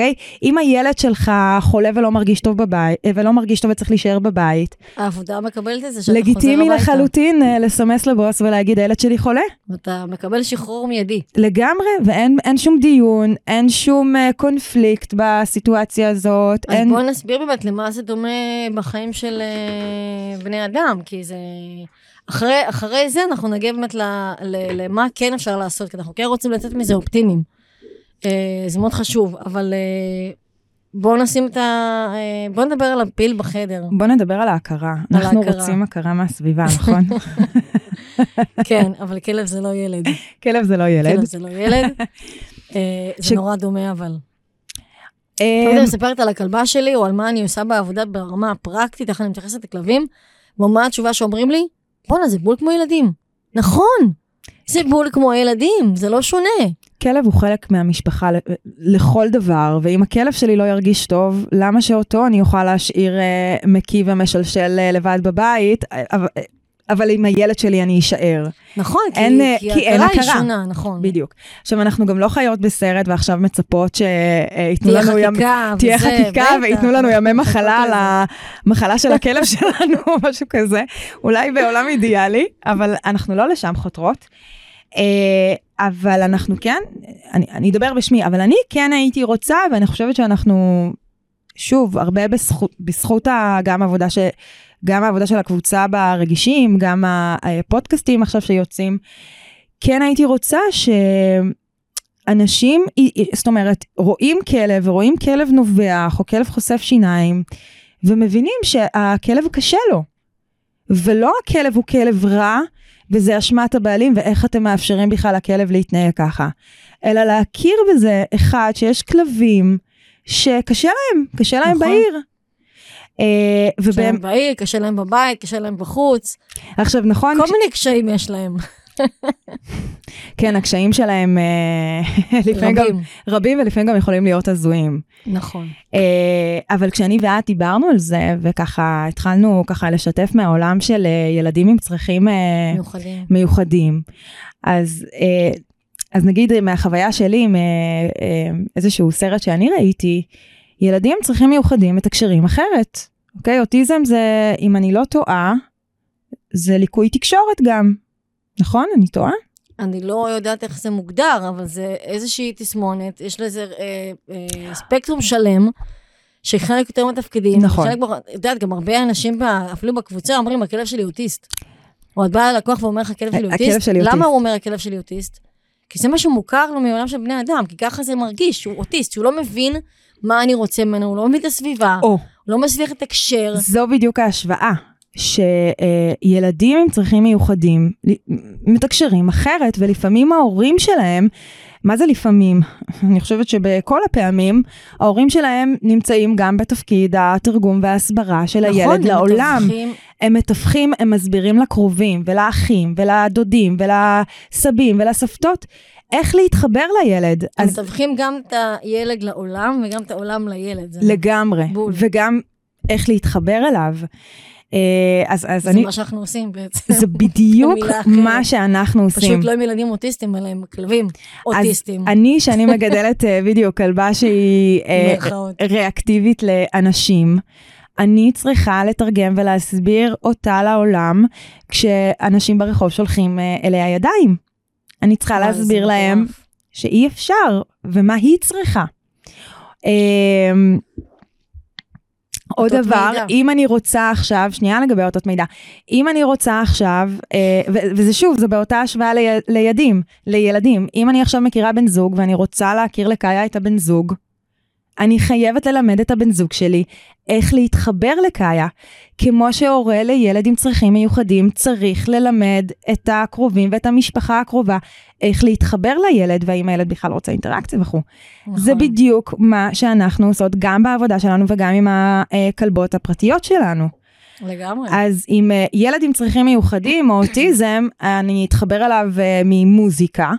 אוקיי? אם הילד שלך חולה ולא מרגיש טוב בבית, אה, ולא מרגיש טוב וצריך להישאר בבית, העבודה מקבלת את זה שאתה חוזר הביתה. לגיטימי לחלוטין אה, לסמס לבוס ולהגיד, הילד שלי חולה. ואתה מקבל שחרור מיידי. לגמרי, ואין אין שום דיון, אין שום uh, קונפליקט בסיטואציה הזאת. אז אין... בואו נסביר באמת למה זה דומה בחיים של בני אדם, כי זה... אחרי, אחרי זה אנחנו נגיע באמת ל, ל, למה כן אפשר לעשות, כי אנחנו כן רוצים לצאת מזה אופטימיים. Uh, זה מאוד חשוב, אבל uh, בואו נשים את ה... Uh, בואו נדבר על הפיל בחדר. בוא נדבר על ההכרה. על אנחנו ההכרה. רוצים הכרה מהסביבה, נכון? *laughs* כן, אבל כלב זה לא ילד. כלב זה לא ילד. כלב זה לא ילד. *laughs* זה נורא דומה, אבל. אה, תמיד אני מספרת על הכלבה שלי, או על מה אני עושה בעבודה ברמה הפרקטית, איך אני מתייחסת לכלבים, ומה התשובה שאומרים לי? בואנה, זה בול כמו ילדים. נכון, זה בול כמו ילדים, זה לא שונה. כלב הוא חלק מהמשפחה לכל דבר, ואם הכלב שלי לא ירגיש טוב, למה שאותו אני אוכל להשאיר אה, מקיא ומשלשל אה, לבד בבית, אה, אבל, אה, אבל עם הילד שלי אני אשאר. נכון, כי, אין, אה, כי כי אין הכרה. שונה, נכון. בדיוק. עכשיו, אנחנו גם לא חיות בסרט ועכשיו מצפות שייתנו תהיה לנו ים... חקיקה, תהיה וזה, חקיקה בטח. וייתנו לנו ימי מחלה על. המחלה של הכלב *laughs* שלנו או משהו כזה. אולי בעולם אידיאלי, אבל אנחנו לא לשם חותרות. אבל אנחנו כן, אני, אני אדבר בשמי, אבל אני כן הייתי רוצה, ואני חושבת שאנחנו, שוב, הרבה בזכות, בזכות ה, גם העבודה ש... גם העבודה של הקבוצה ברגישים, גם הפודקאסטים עכשיו שיוצאים, כן הייתי רוצה שאנשים, זאת אומרת, רואים כלב ורואים כלב נובח או כלב חושף שיניים, ומבינים שהכלב קשה לו. ולא הכלב הוא כלב רע, וזה אשמת הבעלים, ואיך אתם מאפשרים בכלל לכלב להתנהג ככה. אלא להכיר בזה, אחד, שיש כלבים שקשה להם, קשה להם נכון. בעיר. אה, קשה להם בעיר, קשה להם בבית, קשה להם בחוץ. עכשיו נכון, כל מיני קשיים יש להם. כן, הקשיים שלהם אה, *laughs* לפעמים גם רבים. ולפעמים גם יכולים להיות הזויים. נכון. אה, אבל כשאני ואת דיברנו על זה, וככה התחלנו ככה לשתף מהעולם של אה, ילדים עם צרכים מיוחדים. מיוחדים, אז, אז נגיד מהחוויה שלי עם אה, אה, איזשהו סרט שאני ראיתי, ילדים עם צרכים מיוחדים מתקשרים אחרת. אוקיי? אוטיזם זה, אם אני לא טועה, זה ליקוי תקשורת גם. נכון? אני טועה? אני לא יודעת איך זה מוגדר, אבל זה איזושהי תסמונת, יש לזה אה, אה, ספקטרום שלם, שחלק יותר מתפקידים. נכון. חלק, את יודעת, גם הרבה אנשים, אפילו בקבוצה, אומרים, הכלב שלי אוטיסט. או את באה ללקוח ואומר לך, הכלב שלי הכלב אוטיסט. שלי למה. הוא אומר, הכלב שלי אוטיסט? כי זה מה שמוכר לו מעולם של בני אדם, כי ככה זה מרגיש, שהוא אוטיסט, שהוא לא מבין מה אני רוצה ממנו, הוא לא מבין את הסביבה, או, הוא לא מצליח לתקשר. זו בדיוק ההשוואה. שילדים עם צרכים מיוחדים מתקשרים אחרת, ולפעמים ההורים שלהם, מה זה לפעמים? אני חושבת שבכל הפעמים, ההורים שלהם נמצאים גם בתפקיד התרגום וההסברה של הילד נכון, הם לעולם. מתווכים- הם מתווכים, הם מסבירים לקרובים, ולאחים, ולדודים, ולסבים, ולסבתות, איך להתחבר לילד. הם אז מתווכים גם את הילד לעולם וגם את העולם לילד. לגמרי, בול. וגם איך להתחבר אליו. אה, אז, אז זה אני, מה שאנחנו עושים בעצם. זה בדיוק. מה שאנחנו עושים. פשוט לא עם ילדים אוטיסטים, אלא עם כלבים אוטיסטים. אני, שאני מגדלת אה, בדיוק כלבה שהיא אה. ריאקטיבית לאנשים, אני צריכה לתרגם ולהסביר אותה לעולם כשאנשים ברחוב שולחים אליה ידיים. אני צריכה להסביר זה להם. שאי אפשר, ומה היא צריכה. עוד דבר, מידע. אם אני רוצה עכשיו, שנייה לגבי אותות מידע, אם אני רוצה עכשיו, אה, וזה שוב, זה באותה השוואה לי, לידים, לילדים, אם אני עכשיו מכירה בן זוג ואני רוצה להכיר לקאיה את הבן זוג, אני חייבת ללמד את הבן זוג שלי איך להתחבר לקאיה. כמו שהורה לילד עם צרכים מיוחדים צריך ללמד את הקרובים ואת המשפחה הקרובה איך להתחבר לילד והאם הילד בכלל רוצה אינטראקציה וכו'. זה נכון. בדיוק מה שאנחנו עושות גם בעבודה שלנו וגם עם הכלבות הפרטיות שלנו. לגמרי. אז עם אה, ילד עם צרכים מיוחדים או אוטיזם, אני אתחבר אליו אה, ממוזיקה.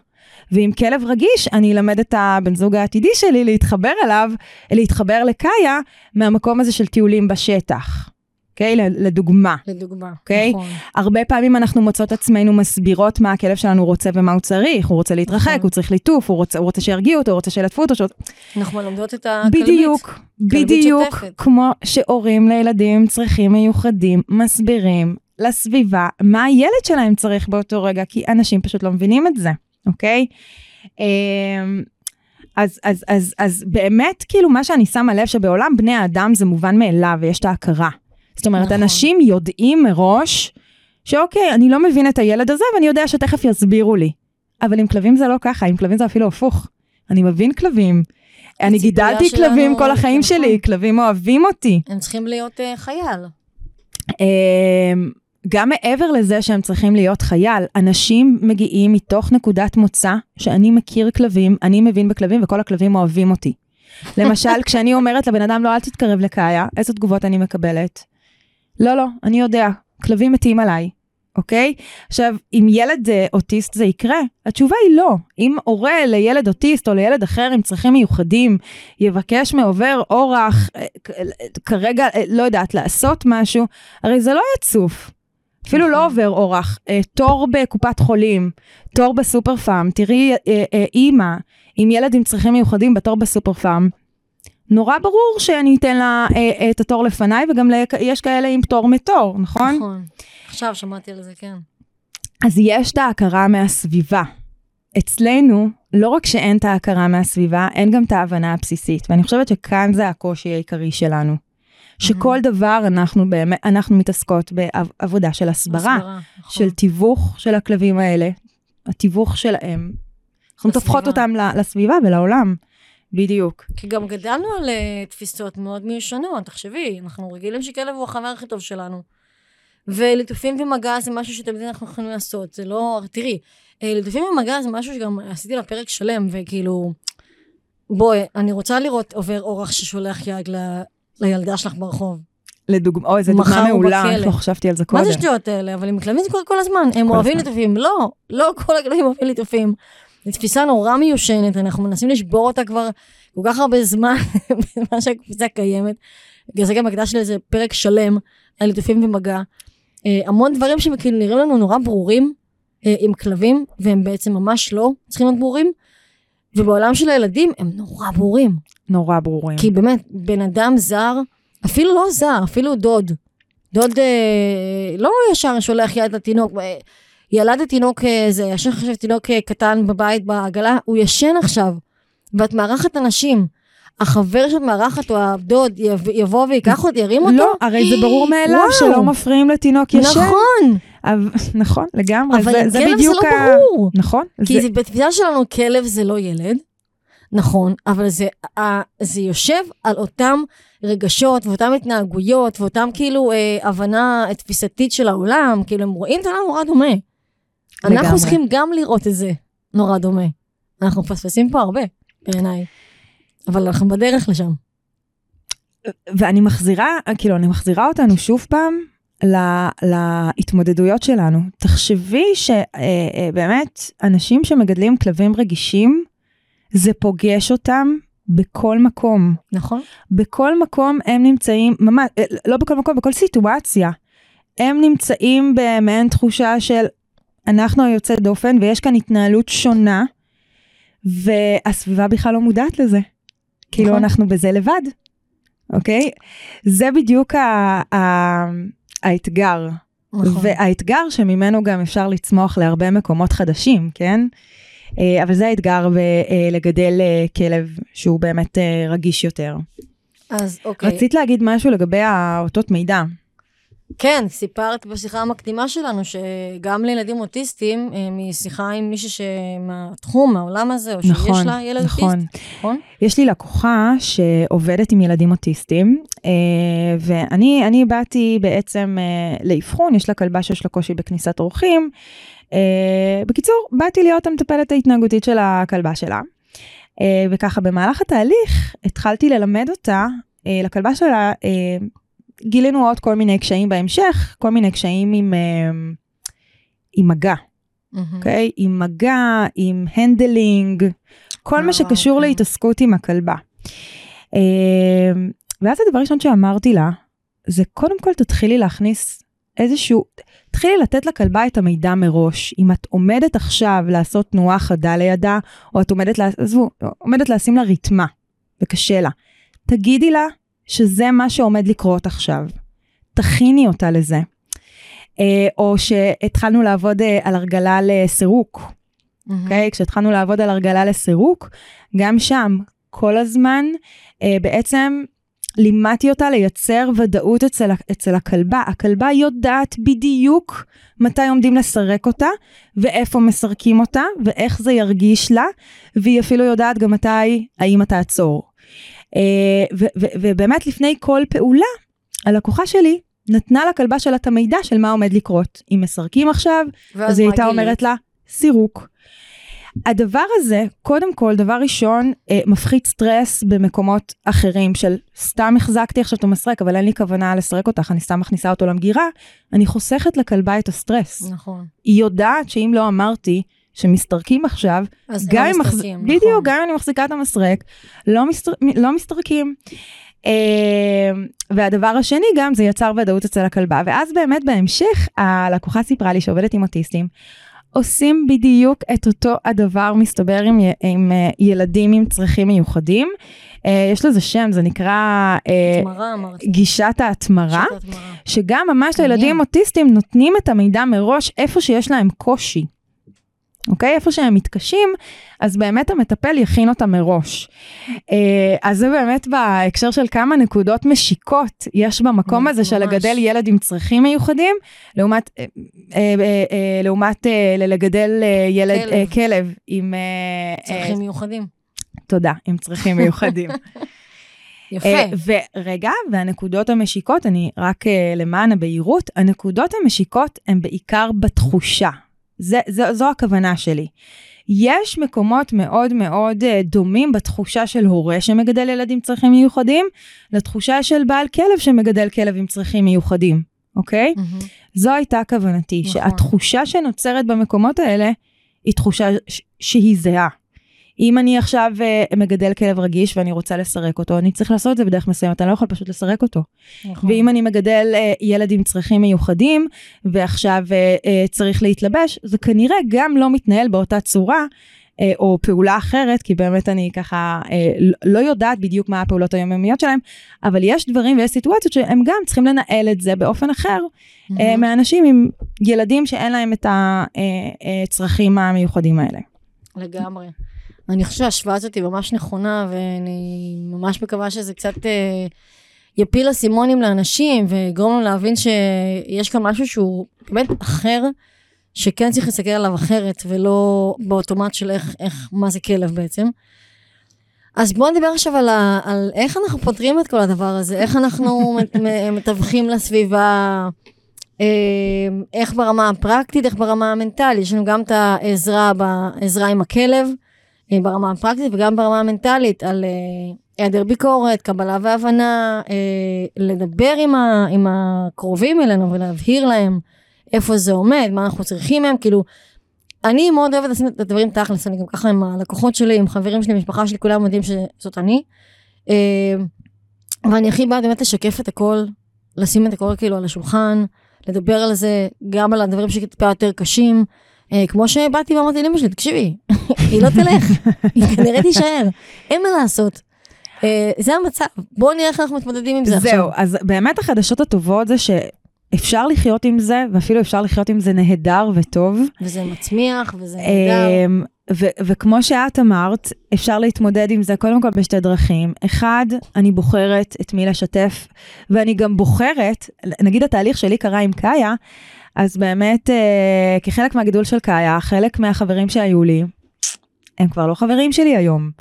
ועם כלב רגיש, אני אלמד את הבן זוג העתידי שלי להתחבר אליו, להתחבר לקאיה, מהמקום הזה של טיולים בשטח. אוקיי? ל- לדוגמה. לדוגמה. אוקיי? נכון. הרבה פעמים אנחנו מוצאות עצמנו מסבירות מה הכלב שלנו רוצה ומה הוא צריך. הוא רוצה להתרחק, נכון. הוא צריך ליטוף, הוא רוצה, הוא רוצה שירגיעו אותו, הוא רוצה שילטפו אותו. שעות- אנחנו מלמדות את הכלבית. בדיוק, כלבית בדיוק, שוטפת. כמו שהורים לילדים עם צרכים מיוחדים מסבירים לסביבה מה הילד שלהם צריך באותו רגע, כי אנשים פשוט לא מבינים את זה, אוקיי? אמ, אז, אז, אז, אז באמת, כאילו, מה שאני שמה לב שבעולם בני האדם זה מובן מאליו ויש את ההכרה. זאת אומרת, נכון. אנשים יודעים מראש שאוקיי, אני לא מבין את הילד הזה ואני יודע שתכף יסבירו לי. אבל עם כלבים זה לא ככה, עם כלבים זה אפילו הפוך. אני מבין כלבים. אני גידלתי כלבים כל החיים. שלי, כלבים אוהבים אותי. הם צריכים להיות אה, חייל. גם מעבר לזה שהם צריכים להיות חייל, אנשים מגיעים מתוך נקודת מוצא שאני מכיר כלבים, אני מבין בכלבים וכל הכלבים אוהבים אותי. למשל, *laughs* כשאני אומרת לבן אדם, לא, אל תתקרב לקאיה, איזה תגובות אני מקבלת? לא, לא, אני יודע, כלבים מתים עליי, אוקיי? עכשיו, אם ילד אה, אוטיסט זה יקרה? התשובה היא לא. אם הורה לילד אוטיסט או לילד אחר עם צרכים מיוחדים יבקש מעובר אורח, אה, כרגע, אה, לא יודעת, לעשות משהו, הרי זה לא יצוף. אפילו נכון. לא עובר אורח. אה, תור בקופת חולים, תור בסופר פארם, תראי אה, אה, אימא עם ילד עם צרכים מיוחדים בתור בסופר פארם. נורא ברור שאני אתן לה אה, אה, את התור לפניי, וגם לכ- יש כאלה עם פטור מתור, נכון? נכון. עכשיו שמעתי על זה, כן. אז יש את ההכרה מהסביבה. אצלנו, לא רק שאין את ההכרה מהסביבה, אין גם את ההבנה הבסיסית. ואני חושבת שכאן זה הקושי העיקרי שלנו. שכל דבר אנחנו באמת, אנחנו מתעסקות בעבודה של הסברה, הסברה, נכון. של תיווך של הכלבים האלה, התיווך שלהם. אנחנו. טופחות אותם לסביבה ולעולם. בדיוק. כי גם גדלנו על אה, תפיסות מאוד מיושנות, תחשבי, אנחנו רגילים שכלב הוא החבר הכי טוב שלנו. וליטופים ומגע זה משהו שתמיד אנחנו יכולים לעשות, זה לא... תראי, אה, ליטופים ומגע זה משהו שגם עשיתי לה פרק שלם, וכאילו... בואי, אני רוצה לראות עובר אורח ששולח יד. לילדה שלך ברחוב. לדוגמה, אוי, זו דוגמה מעולה, בכלא. לא חשבתי על זה מה קודם. זה השטויות האלה? אבל עם כלבים זה קורה כל הזמן. הם כל אוהבים. ליטופים. לא, לא כל הכלבים אוהבים ליטופים. זו תפיסה נורא מיושנת, אנחנו מנסים לשבור אותה כבר כל כך הרבה זמן, *laughs* בזמן שהקפיצה קיימת. בגלל זה גם הקדשתי לזה פרק שלם על ליטופים ומגע. אה, המון דברים שכאילו נראים לנו נורא ברורים אה, עם כלבים, והם בעצם ממש לא צריכים להיות ברורים. ובעולם של הילדים הם נורא ברורים. נורא ברורים. כי באמת, בן אדם זר, אפילו לא זר, אפילו דוד. דוד אה, לא ישר שולח יד לתינוק. אה, ילדת תינוק, אה, זה ישן עכשיו תינוק קטן בבית בעגלה, הוא ישן עכשיו, ואת מארחת אנשים. החבר שאת מארחת או הדוד יב- יבוא ויקח אותו, ירים אותו? לא, הרי זה ברור מאליו. שלא מפריעים לתינוק ישן. נכון, *laughs* נכון, לגמרי. אבל זה- עם זה כלב זה בדיוק לא ה- ברור. נכון. כי זה- זה, בתפיסה שלנו כלב זה לא ילד, נכון, אבל זה, זה יושב על אותם רגשות ואותן התנהגויות ואותם כאילו אה, הבנה תפיסתית של העולם, כאילו הם רואים את העולם נורא דומה. לגמרי. אנחנו צריכים גם לראות את זה נורא דומה. אנחנו מפספסים פה הרבה, בעיניי. אבל אנחנו בדרך לשם. ואני מחזירה, כאילו, אני מחזירה אותנו שוב פעם ל- להתמודדויות שלנו. תחשבי שבאמת, אנשים שמגדלים כלבים רגישים, זה פוגש אותם בכל מקום. נכון? בכל מקום הם נמצאים, ממש, אה, לא בכל מקום, בכל סיטואציה. הם נמצאים במעין תחושה של אנחנו היוצא דופן ויש כאן התנהלות שונה, והסביבה בכלל לא מודעת לזה. כאילו נכון. אנחנו בזה לבד, אוקיי? זה בדיוק ה- ה- האתגר. נכון. והאתגר שממנו גם אפשר לצמוח להרבה מקומות חדשים, כן? אה, אבל זה האתגר בלגדל אה, כלב שהוא באמת אה, רגיש יותר. אז אוקיי. רצית להגיד משהו לגבי האותות מידע. כן, סיפרת בשיחה המקדימה שלנו שגם לילדים אוטיסטים, אה, משיחה עם מישהי שמהתחום, מהעולם הזה, או שיש נכון, לה ילד נכון. אוטיסט, נכון? יש לי לקוחה שעובדת עם ילדים אוטיסטים, אה, ואני אני באתי בעצם אה, לאבחון, יש לה כלבה שיש לה קושי בכניסת אורחים. בקיצור, באתי להיות המטפלת ההתנהגותית של הכלבה שלה. וככה במהלך התהליך התחלתי ללמד אותה, לכלבה שלה, גילינו עוד כל מיני קשיים בהמשך, כל מיני קשיים עם, אה, עם מגע. אוקיי? עם מגע, עם handling, כל אה, מה שקשור אוקיי. להתעסקות עם הכלבה. אה, ואז הדבר הראשון שאמרתי לה, זה קודם כל תתחילי להכניס איזשהו, תתחילי לתת לכלבה את המידע מראש. אם את עומדת עכשיו לעשות תנועה חדה לידה, או את עומדת, עזבו, עומדת לשים לה ריתמה, וקשה לה, תגידי לה שזה מה שעומד לקרות עכשיו. תכיני אותה לזה. אה, או שהתחלנו לעבוד אה, על הרגלה לסירוק, אוקיי? Mm-hmm. כשהתחלנו לעבוד על הרגלה לסירוק, גם שם כל הזמן אה, בעצם לימדתי אותה לייצר ודאות אצל, אצל הכלבה. הכלבה יודעת בדיוק מתי עומדים לסרק אותה, ואיפה מסרקים אותה, ואיך זה ירגיש לה, והיא אפילו יודעת גם מתי האמא תעצור. אה, ובאמת לפני כל פעולה, הלקוחה שלי נתנה לכלבה שלה את המידע של מה עומד לקרות. אם מסרקים עכשיו, אז היא הייתה אומרת לה, סירוק. הדבר הזה, קודם כל, דבר ראשון, אה, מפחית סטרס במקומות אחרים של סתם החזקתי עכשיו את המסרק, אבל אין לי כוונה לסרק אותך, אני סתם מכניסה אותו למגירה, אני חוסכת לכלבה את הסטרס. נכון. היא יודעת שאם לא אמרתי שמסתרקים עכשיו, אז גם לא מסתרקים, מחז... נכון. בדיוק, גם אם אני מחזיקה את המסרק, לא, מסתר... לא מסתרקים. אה, והדבר השני גם, זה יצר ודאות אצל הכלבה, ואז באמת בהמשך, הלקוחה סיפרה לי שעובדת עם אוטיסטים, עושים בדיוק את אותו הדבר, מסתבר, עם, עם uh, ילדים עם צרכים מיוחדים. Uh, יש לזה שם, זה נקרא התמרה, אמרתי. גישת ההתמרה, שגם ממש לילדים אוטיסטים נותנים את המידע מראש איפה שיש להם קושי. אוקיי? איפה שהם מתקשים, אז באמת המטפל יכין אותם מראש. אה, אז זה באמת בהקשר של כמה נקודות משיקות יש במקום הזה של לגדל ילד עם צרכים מיוחדים, לעומת, אה, אה, לעומת לגדל ילד, כלב, כלב עם... צרכים מיוחדים. תודה, עם צרכים מיוחדים. *laughs* יפה. ורגע, והנקודות המשיקות, אני רק למען הבהירות, הנקודות המשיקות הן בעיקר בתחושה. זה, זה, זו הכוונה שלי. יש מקומות מאוד מאוד uh, דומים בתחושה של הורה שמגדל ילד עם צרכים מיוחדים, לתחושה של בעל כלב שמגדל כלב עם צרכים מיוחדים, אוקיי? Mm-hmm. זו הייתה כוונתי, נכון. שהתחושה שנוצרת במקומות האלה היא תחושה ש- שהיא זהה. אם אני עכשיו uh, מגדל כלב רגיש ואני רוצה לסרק אותו, אני צריך לעשות את זה בדרך מסוימת, אני לא יכול פשוט לסרק אותו. נכון. ואם אני מגדל uh, ילד עם צרכים מיוחדים, ועכשיו uh, uh, צריך להתלבש, זה כנראה גם לא מתנהל באותה צורה. או פעולה אחרת, כי באמת אני ככה לא יודעת בדיוק מה הפעולות היומיומיות שלהם, אבל יש דברים ויש סיטואציות שהם גם צריכים לנהל את זה באופן אחר mm-hmm. מאנשים עם ילדים שאין להם את הצרכים המיוחדים האלה. לגמרי. אני חושבת שההשוואה הזאת היא ממש נכונה, ואני ממש מקווה שזה קצת אה, יפיל אסימונים לאנשים, ויגרום לנו להבין שיש כאן משהו שהוא באמת אחר, שכן צריך להסתכל עליו אחרת, ולא באוטומט של איך, איך מה זה כלב בעצם. אז בואו נדבר עכשיו על, ה, על איך אנחנו פותרים את כל הדבר הזה, איך אנחנו *laughs* מתווכים לסביבה, אה, איך ברמה הפרקטית, איך ברמה המנטלית. יש לנו גם את העזרה בעזרה עם הכלב, ברמה הפרקטית וגם ברמה המנטלית, על אה, היעדר ביקורת, קבלה והבנה, אה, לדבר עם, ה, עם הקרובים אלינו ולהבהיר להם איפה זה עומד, מה אנחנו צריכים מהם, כאילו, אני מאוד אוהבת לשים את הדברים תכלס, אני גם ככה עם הלקוחות שלי, עם חברים שלי, משפחה שלי, כולם יודעים שזאת אני. ואני הכי בעד באמת לשקף את הכל, לשים את הכל כאילו על השולחן, לדבר על זה, גם על הדברים שטיפה יותר קשים. אה, כמו שבאתי ואמרתי לאמא שלי, תקשיבי, היא לא תלך, היא כנראה תישאר, אין מה לעשות. אה, זה המצב, בואו נראה איך אנחנו מתמודדים עם זה עכשיו. זהו, אז באמת החדשות הטובות זה שאפשר לחיות עם זה, ואפילו אפשר לחיות עם זה נהדר וטוב. וזה מצמיח, וזה נהדר. אמ, וכמו שאת אמרת, אפשר להתמודד עם זה קודם כל בשתי דרכים. אחד, אני בוחרת את מי לשתף, ואני גם בוחרת, נגיד התהליך שלי קרה עם קאיה, אז באמת, אה, כחלק מהגידול של קאיה, חלק מהחברים שהיו לי, הם כבר לא חברים שלי היום.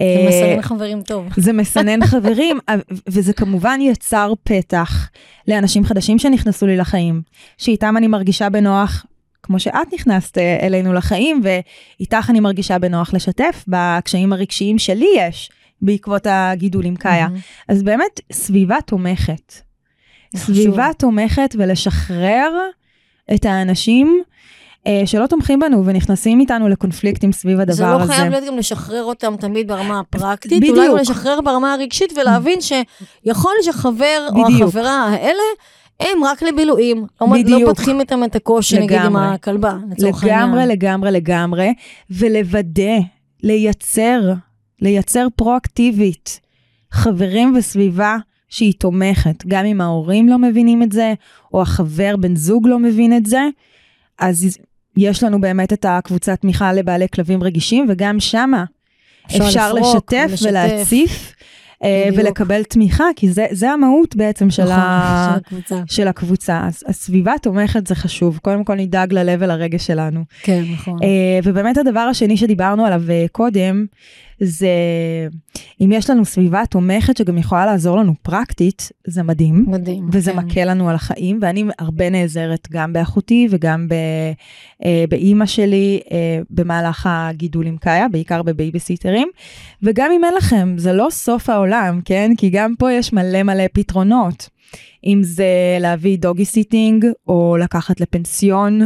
זה אה, מסנן חברים טוב. זה מסנן חברים, *laughs* וזה כמובן יצר פתח לאנשים חדשים שנכנסו לי לחיים, שאיתם אני מרגישה בנוח, כמו שאת נכנסת אה, אלינו לחיים, ואיתך אני מרגישה בנוח לשתף בקשיים הרגשיים שלי יש בעקבות הגידול עם קאיה. אז באמת, סביבה תומכת. סביבה תומכת ולשחרר את האנשים אה, שלא תומכים בנו ונכנסים איתנו לקונפליקטים סביב הדבר זה הזה. לא חייב להיות גם לשחרר אותם תמיד ברמה הפרקטית, בדיוק. אולי גם לשחרר ברמה הרגשית ולהבין שיכול להיות שהחבר או בדיוק. החברה האלה, הם רק לבילויים. לא, לא בדיוק. פותחים איתם את הקושי, נגיד, עם. הכלבה, לצורך העניין. לגמרי, לגמרי, לגמרי, ולוודא, לייצר, לייצר פרואקטיבית חברים וסביבה שהיא תומכת, גם אם ההורים לא מבינים את זה, או החבר, בן זוג לא מבין את זה, אז יש לנו באמת את הקבוצת תמיכה לבעלי כלבים רגישים, וגם שמה אפשר אפשר לפרוק לשתף. ולהציף, אה, בדיוק. ולקבל תמיכה, כי זה, זה המהות בעצם של, נכון, ה... של הקבוצה. של הקבוצה. אז הסביבה תומכת זה חשוב, קודם כל נדאג ללב ולרגש שלנו. כן, נכון. אה, ובאמת הדבר השני שדיברנו עליו אה, קודם, זה אם יש לנו סביבה תומכת שגם יכולה לעזור לנו פרקטית, זה מדהים. מדהים. וזה כן. מקל לנו על החיים, ואני הרבה נעזרת גם באחותי וגם ב, אה, באימא שלי אה, במהלך הגידול עם קאיה, בעיקר בבייביסיטרים. וגם אם אין לכם, זה לא סוף העולם, כן? כי גם פה יש מלא מלא פתרונות. אם זה להביא doggy sitting, או לקחת לפנסיון,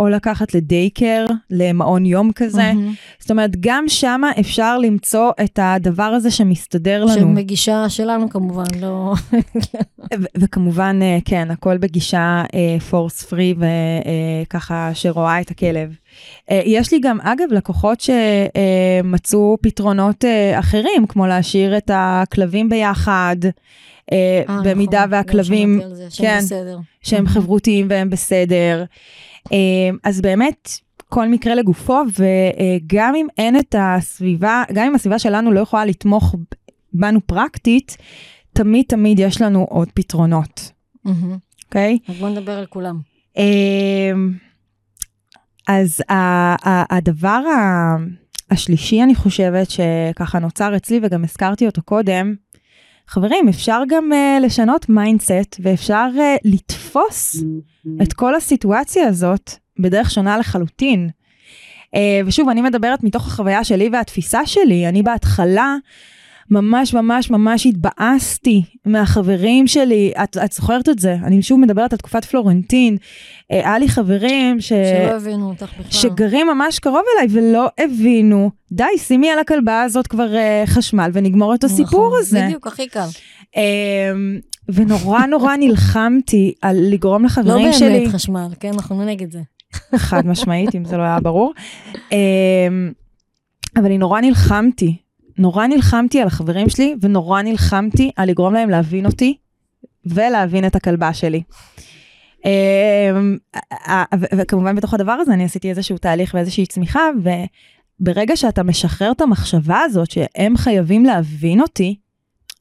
או לקחת ל daycare, למעון יום כזה. מהמם. זאת אומרת, גם שמה אפשר למצוא את הדבר הזה שמסתדר לנו. שמנגישה שלנו כמובן, לא... ו- וכמובן, אה, כן, הכל בגישה פורס פרי וככה שרואה את הכלב. אה, יש לי גם, אגב, לקוחות שמצאו פתרונות אה, אחרים, כמו להשאיר את הכלבים ביחד, במידה נכון, לא והכלבים, כן. שהם. חברותיים והם בסדר. אה, אז באמת, כל מקרה לגופו, וגם אם אין את הסביבה, גם אם הסביבה שלנו לא יכולה לתמוך בנו פרקטית, תמיד תמיד יש לנו עוד פתרונות. אוקיי? אז בוא נדבר על כולם. אמ, אז הדבר השלישי, אני חושבת, שככה נוצר אצלי, וגם הזכרתי אותו קודם, חברים, אפשר גם uh, לשנות mindset, ואפשר uh, לתפוס את כל הסיטואציה הזאת בדרך שונה לחלוטין. Uh, ושוב, אני מדברת מתוך החוויה שלי והתפיסה שלי. אני בהתחלה ממש ממש ממש התבאסתי מהחברים שלי. את, את זוכרת את זה? אני שוב מדברת על תקופת פלורנטין. Uh, היה לי חברים ש... שלא הבינו אותך בכלל. שגרים ממש קרוב אליי ולא הבינו, די, שימי על הכלבה הזאת כבר uh, חשמל ונגמור את הסיפור נכון, הזה. בדיוק, הכי קל. אמ, ונורא נורא נלחמתי על לגרום לא לחברים שלי, באמת חשמל, כן? אנחנו לא נגד זה. חד משמעית, אם זה לא היה ברור. אמ, אבל אני נורא נלחמתי, נורא נלחמתי על החברים שלי, ונורא נלחמתי על לגרום להם להבין אותי, ולהבין את הכלבה שלי. אמ, וכמובן בתוך הדבר הזה אני עשיתי איזשהו תהליך ואיזושהי צמיחה, וברגע שאתה משחרר את המחשבה הזאת שהם חייבים להבין אותי,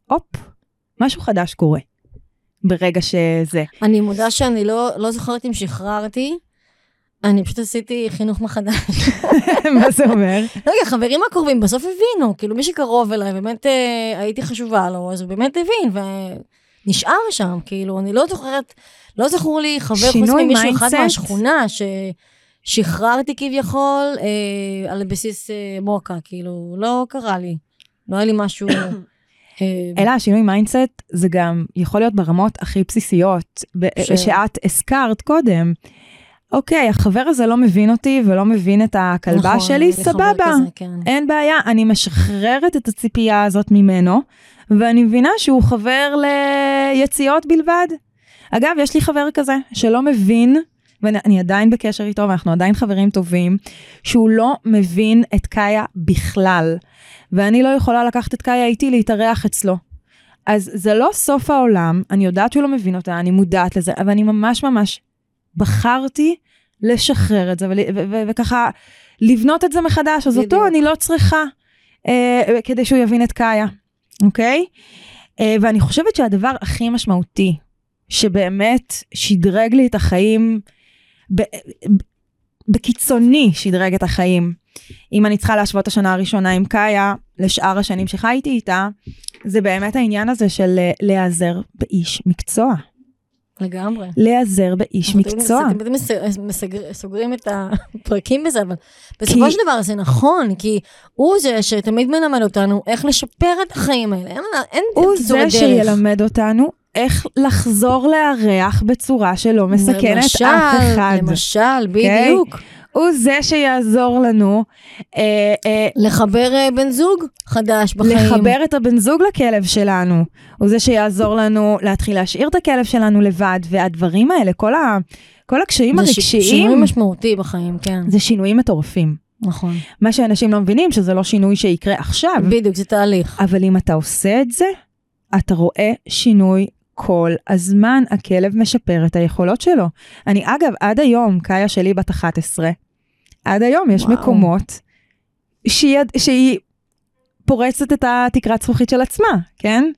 הופ, משהו חדש קורה. ברגע שזה. אני מודה שאני לא, לא זוכרת אם שחררתי, אני פשוט עשיתי חינוך מחדש. *laughs* מה זה אומר? לא, כי החברים הקרובים בסוף הבינו, כאילו מי שקרוב אליי, באמת אה, הייתי חשובה לו, אז הוא באמת הבין, ונשאר שם, כאילו, אני לא זוכרת, לא זכור לי חבר חוץ ממישהו אחד? מהשכונה, ששחררתי כביכול אה, על בסיס אה, מוקה, כאילו, לא קרה לי, לא היה לי משהו... אה, *coughs* אלא השינוי mindset זה גם יכול להיות ברמות הכי בסיסיות, ש- שאת הזכרת קודם. אוקיי, החבר הזה לא מבין אותי ולא מבין את הכלבה נכון, שלי, סבבה. כזה, כן. אין בעיה, אני משחררת את הציפייה הזאת ממנו, ואני מבינה שהוא חבר ליציאות בלבד. אגב, יש לי חבר כזה שלא מבין, ואני עדיין בקשר איתו, ואנחנו עדיין חברים טובים, שהוא לא מבין את קאיה בכלל, ואני לא יכולה לקחת את קאיה איתי להתארח אצלו. אז זה לא סוף העולם, אני יודעת שהוא לא מבין אותה, אני מודעת לזה, אבל אני ממש ממש בחרתי לשחרר את זה, וככה לבנות את זה מחדש, אז אותו. אני לא צריכה אה, כדי שהוא יבין את קאיה, אוקיי? אה, ואני חושבת שהדבר הכי משמעותי, שבאמת שדרג לי את החיים, ב- בקיצוני שדרג את החיים, אם אני צריכה להשוות את השנה הראשונה עם קאיה לשאר השנים שחייתי איתה, זה באמת העניין הזה של אה, להיעזר באיש מקצוע. לגמרי. להיעזר באיש מקצוע. מס- מסגר- סוגרים את הפרקים בזה, אבל בסופו של דבר זה נכון, כי הוא זה שתמיד מלמד אותנו איך לשפר את החיים האלה. אין, אין הוא קיצורי זה דרך. שילמד אותנו איך לחזור לארח בצורה שלא מסכנת למשל, אף אחד. למשל, בדיוק. הוא זה שיעזור לנו אה, אה, לחבר אה, בן זוג חדש בחיים. לחבר את הבן זוג לכלב שלנו. הוא זה שיעזור לנו להתחיל להשאיר את הכלב שלנו לבד, והדברים האלה, כל, ה, כל הקשיים זה ש- שינוי הרגשיים, משמעותי בחיים, כן. זה שינויים מטורפים. נכון. מה שאנשים לא מבינים, שזה לא שינוי שיקרה עכשיו, בדיוק, זה תהליך. אבל אם אתה עושה את זה, אתה רואה שינוי כל הזמן. הכלב משפר את היכולות שלו. אני, אגב, עד היום, קאיה שלי בת 11, עד היום יש וואו. מקומות שהיא, שהיא פורצת את התקרת זכוכית של עצמה, כן?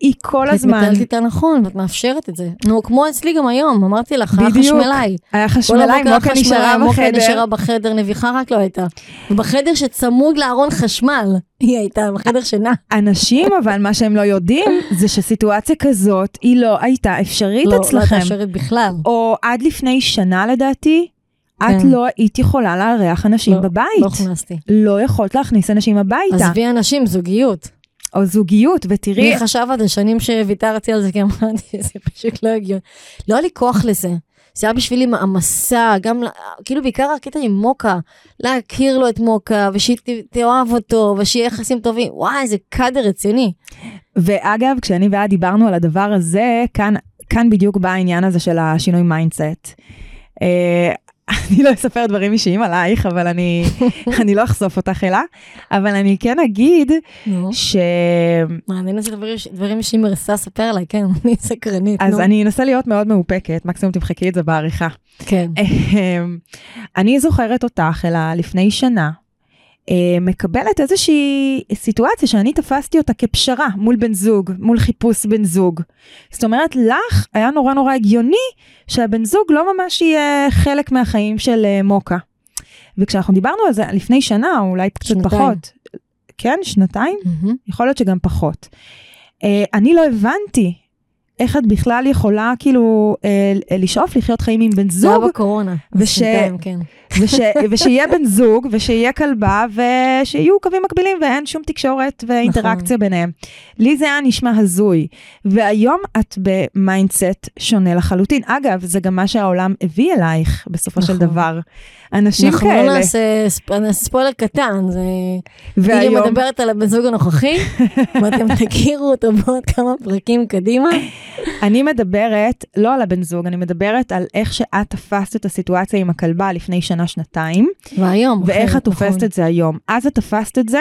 היא כל את הזמן, מתנהלת איתה נכון, ואת מאפשרת את זה. נו, כמו אצלי גם היום, אמרתי לך, היה. חשמלאי. היה חשמלאי, מוקה נשארה חשמלאי, מוקה בחדר. נשארה בחדר, נביחה רק לא הייתה. ובחדר שצמוד לארון חשמל, *laughs* היא הייתה, בחדר שינה. אנשים, אבל מה שהם לא יודעים, זה שסיטואציה כזאת, היא לא הייתה אפשרית לא, לא אצלכם. תאפשרת בכלל. או עד לפני שנה לדעתי, את כן. לא היית יכולה לארח אנשים לא, בבית. לא הכנסתי. לא יכולת להכניס אנשים הביתה, עזבי אנשים, זוגיות. או זוגיות, ותראי, מי חשב עד השנים שוויתרתי על זה, כי אמרתי, *laughs* זה פשוט לא הגיוני. לא היה לי כוח לזה. זה היה בשבילי מעמסה, גם, כאילו בעיקר הקטע עם מוקה, להכיר לו את מוקה, ושהיא תאהב אותו, ושיהיה יחסים טובים, וואי, איזה קאדר רציני. ואגב, כשאני ואת דיברנו על הדבר הזה, כאן, כאן בדיוק בא העניין הזה של השינוי mindset. אה, אני לא אספר דברים אישיים עלייך, אבל אני, *laughs* אני לא אחשוף אותך אלה, אבל אני כן אגיד. ש... מעניין איזה דברים- דברים שהיא מרשה לספר עליי, כן, אני סקרנית, אז. אני אנסה להיות מאוד מאופקת, מקסימום תמחקי את זה בעריכה. כן. *laughs* אמ, אני זוכרת אותך, אלא לפני שנה, מקבלת איזושהי סיטואציה שאני תפסתי אותה כפשרה מול בן זוג, מול חיפוש בן זוג. זאת אומרת, לך היה נורא נורא הגיוני שהבן זוג לא ממש יהיה חלק מהחיים של אה, מוקה. וכשאנחנו דיברנו על זה לפני שנה, או אולי קצת שנתיים. פחות, כן, שנתיים? מהמם. יכול להיות שגם פחות. אה, אני לא הבנתי איך את בכלל יכולה כאילו אה, לשאוף לחיות חיים עם בן זה היה זוג, בקורונה. וש- שנתיים, כן. וש, *laughs* ושיהיה בן זוג, ושיהיה כלבה, ושיהיו קווים מקבילים, ואין שום תקשורת ואינטראקציה נכון. ביניהם. לי זה היה נשמע הזוי. והיום את ב mindset שונה לחלוטין. אגב, זה גם מה שהעולם הביא אלייך, בסופו של נכון. דבר. אנשים אנחנו לא כאלה. נעשה ספ- נעשה ספוילר קטן, זה... והיום, מדברת על הבן זוג הנוכחי, ואתם תכירו אותו בעוד כמה פרקים קדימה. *laughs* אני מדברת לא על הבן זוג, אני מדברת על איך שאת תפסת את הסיטואציה עם הכלבה לפני שנה-שנתיים, והיום, ואיך את תופסת נכון. את זה היום. אז את תפסת את זה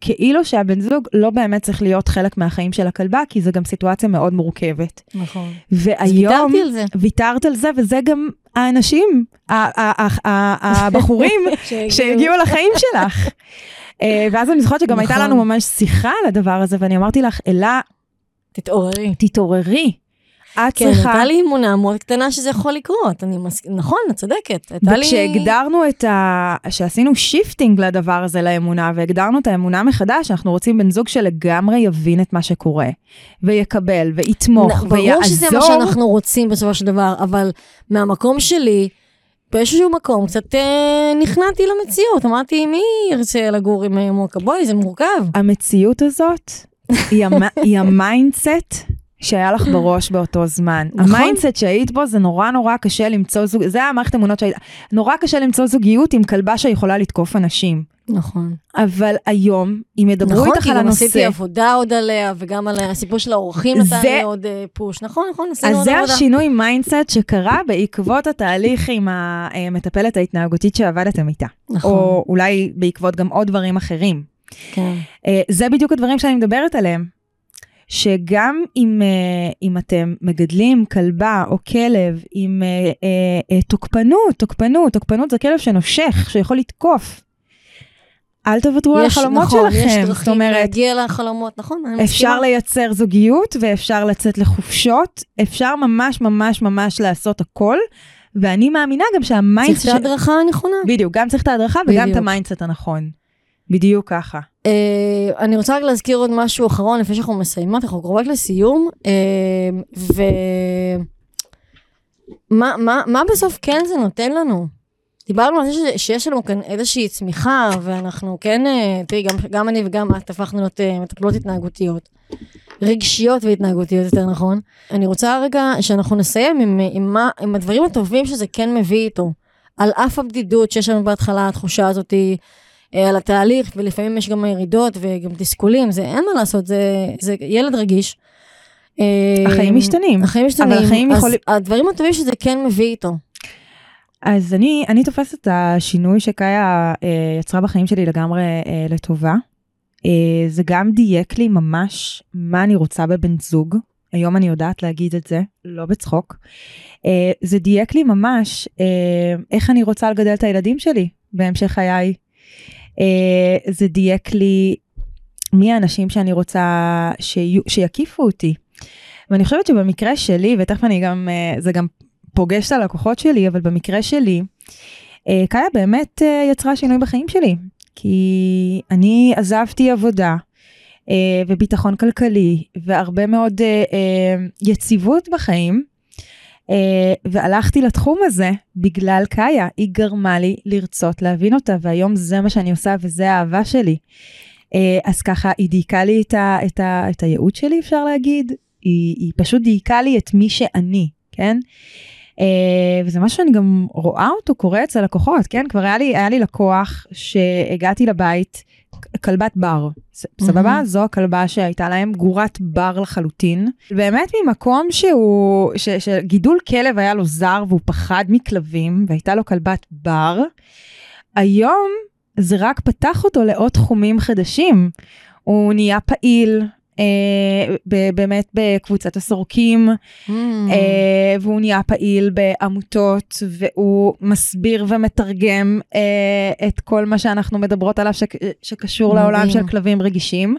כאילו שהבן זוג לא באמת צריך להיות חלק מהחיים של הכלבה, כי זו גם סיטואציה מאוד מורכבת. נכון. אז והיום ויתרתי על זה. ויתרת על זה, וזה גם האנשים, הבחורים *laughs* שהגיעו לחיים שלך. אה, ואז אני זוכרת שגם הייתה נכון. לנו ממש שיחה על הדבר הזה, ואני אמרתי לך, אלה, תתעוררי. תתעוררי. את כן, צריכה... הייתה לי אמונה מאוד קטנה שזה יכול לקרות. אני מס... נכון, את צודקת. הייתה לי... וכשהגדרנו את ה... שעשינו shifting לדבר הזה לאמונה, והגדרנו את האמונה מחדש, אנחנו רוצים בן זוג שלגמרי יבין את מה שקורה, ויקבל, ויתמוך, נ- ויעזור. ברור שזה מה שאנחנו רוצים בסופו של דבר, אבל מהמקום שלי, באיזשהו מקום קצת אה, נכנעתי למציאות. אמרתי, מי ירצה לגור עם אה, מוקה? בואי, זה מורכב. המציאות הזאת היא, המ... היא ה mindset שהיה לך בראש באותו זמן. נכון. ה mindset שהיית בו זה נורא נורא קשה למצוא זוג, זה המערכת אמונות שהיית, נורא קשה למצוא זוגיות עם כלבה שיכולה לתקוף אנשים. נכון. אבל היום, אם ידברו נכון, איתך כי על גם עשיתי הנושא, עבודה עוד עליה, וגם על הסיפור של האורחים נתן זה- לי עוד אה, push. נכון, נכון, עשינו אז עוד זה עבודה. השינוי mindset שקרה בעקבות התהליך עם המטפלת ההתנהגותית שעבדתם איתה. נכון, או אולי בעקבות גם עוד דברים אחרים. כן. אה, זה בדיוק הדברים שאני מדברת עליהם. שגם אם, אה, אם אתם מגדלים כלבה או כלב עם אה, תוקפנות, תוקפנות, תוקפנות זה כלב שנושך, שיכול לתקוף. אל תוותרו על יש- החלומות נכון, יש שלכם. זאת דרכים אומרת, להגיע לחלומות, נכון, אפשר מסכימה. לייצר זוגיות ואפשר לצאת לחופשות, אפשר ממש ממש ממש לעשות הכל, ואני מאמינה גם צריך שה mindset... את ההדרכה הנכונה. בדיוק, גם צריך את ההדרכה וגם את בדיוק. ה mindset הנכון. בדיוק ככה. אה, אני רוצה רק להזכיר עוד משהו אחרון לפני שאנחנו מסיימות, אנחנו קרובות לסיום, אה, ו... מה, מה, בסוף כן זה נותן לנו? דיברנו על זה ש- שיש לנו כאן איזושהי צמיחה, ואנחנו כן, אה, תראי, גם, גם אני וגם את הפכנו להיות מטפלות התנהגותיות. רגשיות והתנהגותיות, יותר נכון. אני רוצה רגע שאנחנו נסיים עם, עם, מה, עם הדברים הטובים שזה כן מביא איתו. על אף הבדידות שיש לנו בהתחלה, התחושה הזאת היא אה, על התהליך, ולפעמים יש גם ירידות וגם תסכולים, זה אין מה לעשות, זה, זה ילד רגיש. אה, החיים משתנים. החיים משתנים, אבל החיים אז יכולים- הדברים הטובים שזה כן מביא איתו. אז אני, אני תופסת את השינוי שקאיה אה, יצרה בחיים שלי לגמרי אה, לטובה. אה, זה גם דייק לי ממש מה אני רוצה בבן זוג. היום אני יודעת להגיד את זה, לא בצחוק. אה, זה דייק לי ממש אה, איך אני רוצה לגדל את הילדים שלי בהמשך חיי. אה, זה דייק לי מי האנשים שאני רוצה שיהיו, שיקיפו אותי. ואני חושבת שבמקרה שלי, ותכף אני גם, אה, זה גם פוגש את הלקוחות שלי, אבל במקרה שלי, אה, קאיה באמת יצרה שינוי בחיים שלי. כי אני עזבתי עבודה וביטחון כלכלי והרבה מאוד יציבות בחיים, והלכתי לתחום הזה בגלל קאיה. היא גרמה לי לרצות להבין אותה, והיום זה מה שאני עושה וזה האהבה שלי. אה, אז ככה, היא דייקה לי את, ה, את, ה, את הייעוד שלי, אפשר להגיד. היא, היא פשוט דייקה לי את מי שאני, כן? Uh, וזה משהו שאני גם רואה אותו קורה אצל לקוחות, כן? כבר היה לי, היה לי לקוח שהגעתי לבית, כלבת בר, סבבה? מהמם. זו הכלבה שהייתה להם גורת בר לחלוטין. באמת ממקום שהוא, ש, שגידול כלב היה לו זר והוא פחד מכלבים, והייתה לו כלבת בר, היום זה רק פתח אותו לעוד תחומים חדשים. הוא נהיה פעיל, אה, ב- באמת בקבוצת הסורקים, Mm. אה, והוא נהיה פעיל בעמותות, והוא מסביר ומתרגם אה, את כל מה שאנחנו מדברות עליו שק- שקשור מדהים. לעולם של כלבים רגישים.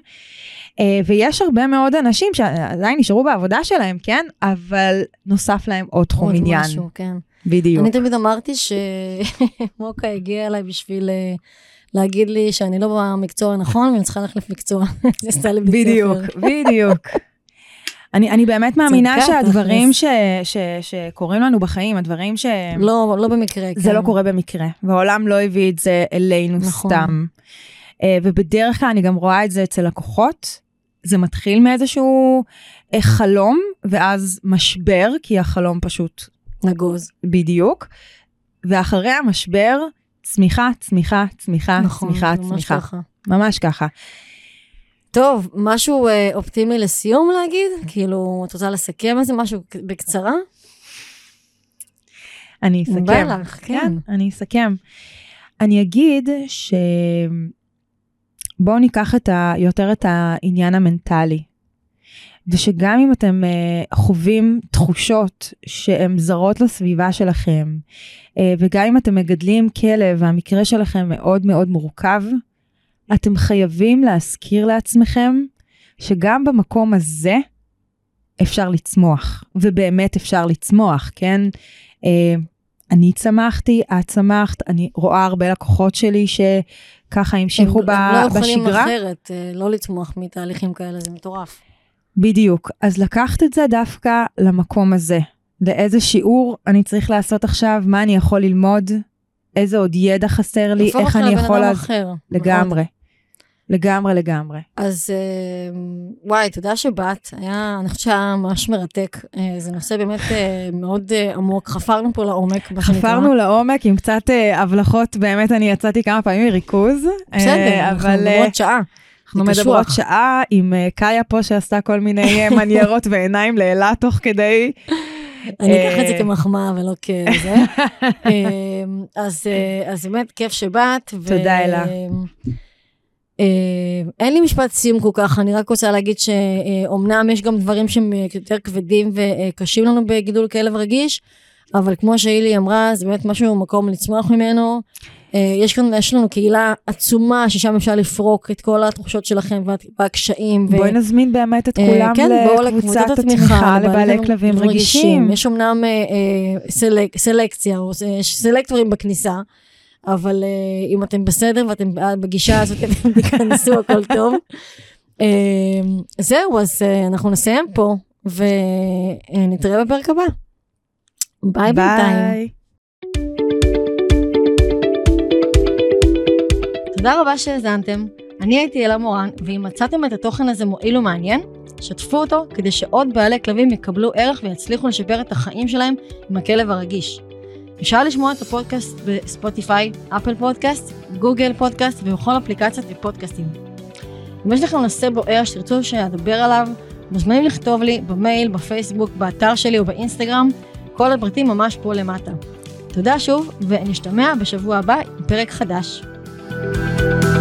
אה, ויש הרבה מאוד אנשים שעדיין נשארו בעבודה שלהם, כן? אבל נוסף להם עוד תחום עוד עניין. משהו, כן. בדיוק. אני תמיד אמרתי שמוקה *laughs* הגיע אליי בשביל אה, להגיד לי שאני לא במקצוע הנכון ואני צריכה להחליף מקצוע. *laughs* בדיוק. *laughs* בדיוק. אני, אני באמת מאמינה שהדברים. ש, ש, שקורים לנו בחיים, הדברים ש... לא, לא במקרה, כן. זה לא קורה במקרה, והעולם לא הביא את זה אלינו נכון. סתם. אה, ובדרך כלל אני גם רואה את זה אצל לקוחות, זה מתחיל מאיזשהו אה, חלום, ואז משבר, כי החלום פשוט נגוז. בדיוק, ואחרי המשבר, צמיחה, צמיחה, צמיחה, נכון, צמיחה, ממש צמיחה. ככה. ממש ככה. טוב, משהו אה, אופטימי לסיום להגיד? כאילו, את רוצה לסכם איזה משהו בקצרה? אני אסכם. בא לך, כן. אני אסכם. אני אגיד ש... בואו ניקח את ה... יותר את העניין המנטלי. ושגם אם אתם uh, חווים תחושות שהן זרות לסביבה שלכם, uh, וגם אם אתם מגדלים כלב והמקרה שלכם מאוד מאוד מורכב, אתם חייבים להזכיר לעצמכם שגם במקום הזה אפשר לצמוח, ובאמת אפשר לצמוח, כן? Uh, אני צמחתי, את צמחת, אני רואה הרבה לקוחות שלי שככה המשיכו הם ב- הם לא יכולים בשגרה. אחרת, לא לצמוח מתהליכים כאלה, זה מטורף. בדיוק. אז לקחת את זה דווקא למקום הזה. לאיזה שיעור אני צריך לעשות עכשיו, מה אני יכול ללמוד, איזה עוד ידע חסר לי, איך אני לבן יכול... אדם לעז- אחר. מאוד. לגמרי. לגמרי, לגמרי. אז אה, וואי, תודה שבאת, היה, אני חושבת שהיה ממש מרתק. אה, זה נושא באמת אה, מאוד עמוק, חפרנו פה לעומק, מה שנקרא. חפרנו לעומק עם קצת הבלחות, באמת אני יצאתי כמה פעמים מריכוז. בסדר, אנחנו מדברות שעה. אנחנו. מדברות שעה עם אה, קאיה פה שעשתה כל מיני אה, *laughs* מניירות ועיניים לאלה תוך כדי. אני אקח את זה אה, כמחמאה ולא כזה. *laughs* אה, אז אה, באמת כיף שבאת. תודה, אלה. אה, אין לי משפט סיום כל כך, אני רק רוצה להגיד שאומנם יש גם דברים שהם אה, יותר כבדים וקשים לנו בגידול כלב רגיש, אבל כמו שהילי אמרה, זה באמת משהו, מקום לצמוח ממנו. אה, יש כאן, יש לנו קהילה עצומה ששם אפשר לפרוק את כל התחושות שלכם וה- והקשיים. ו- בואי נזמין באמת את אה, כולם כן, לקבוצת התמיכה לבעלי כלבים רגישים. יש אמנם אה, אה, סלק, סלקציה, או יש סלקטורים בכניסה, אבל אה, אם אתם בסדר ואתם בגישה הזאת, אתם *laughs* תיכנסו, הכל טוב. אה, זהו, אז אה, אנחנו נסיים פה, ונתראה בפרק הבא. ביי בינתיים. תודה רבה שהאזנתם. אני הייתי אלה מורן, ואם מצאתם את התוכן הזה מועיל ומעניין, שתפו אותו כדי שעוד בעלי כלבים יקבלו ערך ויצליחו לשפר את החיים שלהם עם הכלב הרגיש. אפשר לשמוע את הפודקאסט בספוטיפיי, אפל פודקאסט, גוגל פודקאסט ובכל אפליקציות ופודקאסטים. אם יש לכם נושא בוער שתרצו שאדבר עליו, מוזמנים לכתוב לי במייל, בפייסבוק, באתר שלי או באינסטגרם, כל הפרטים ממש פה למטה. תודה שוב, ונשתמע בשבוע הבא עם פרק חדש. Música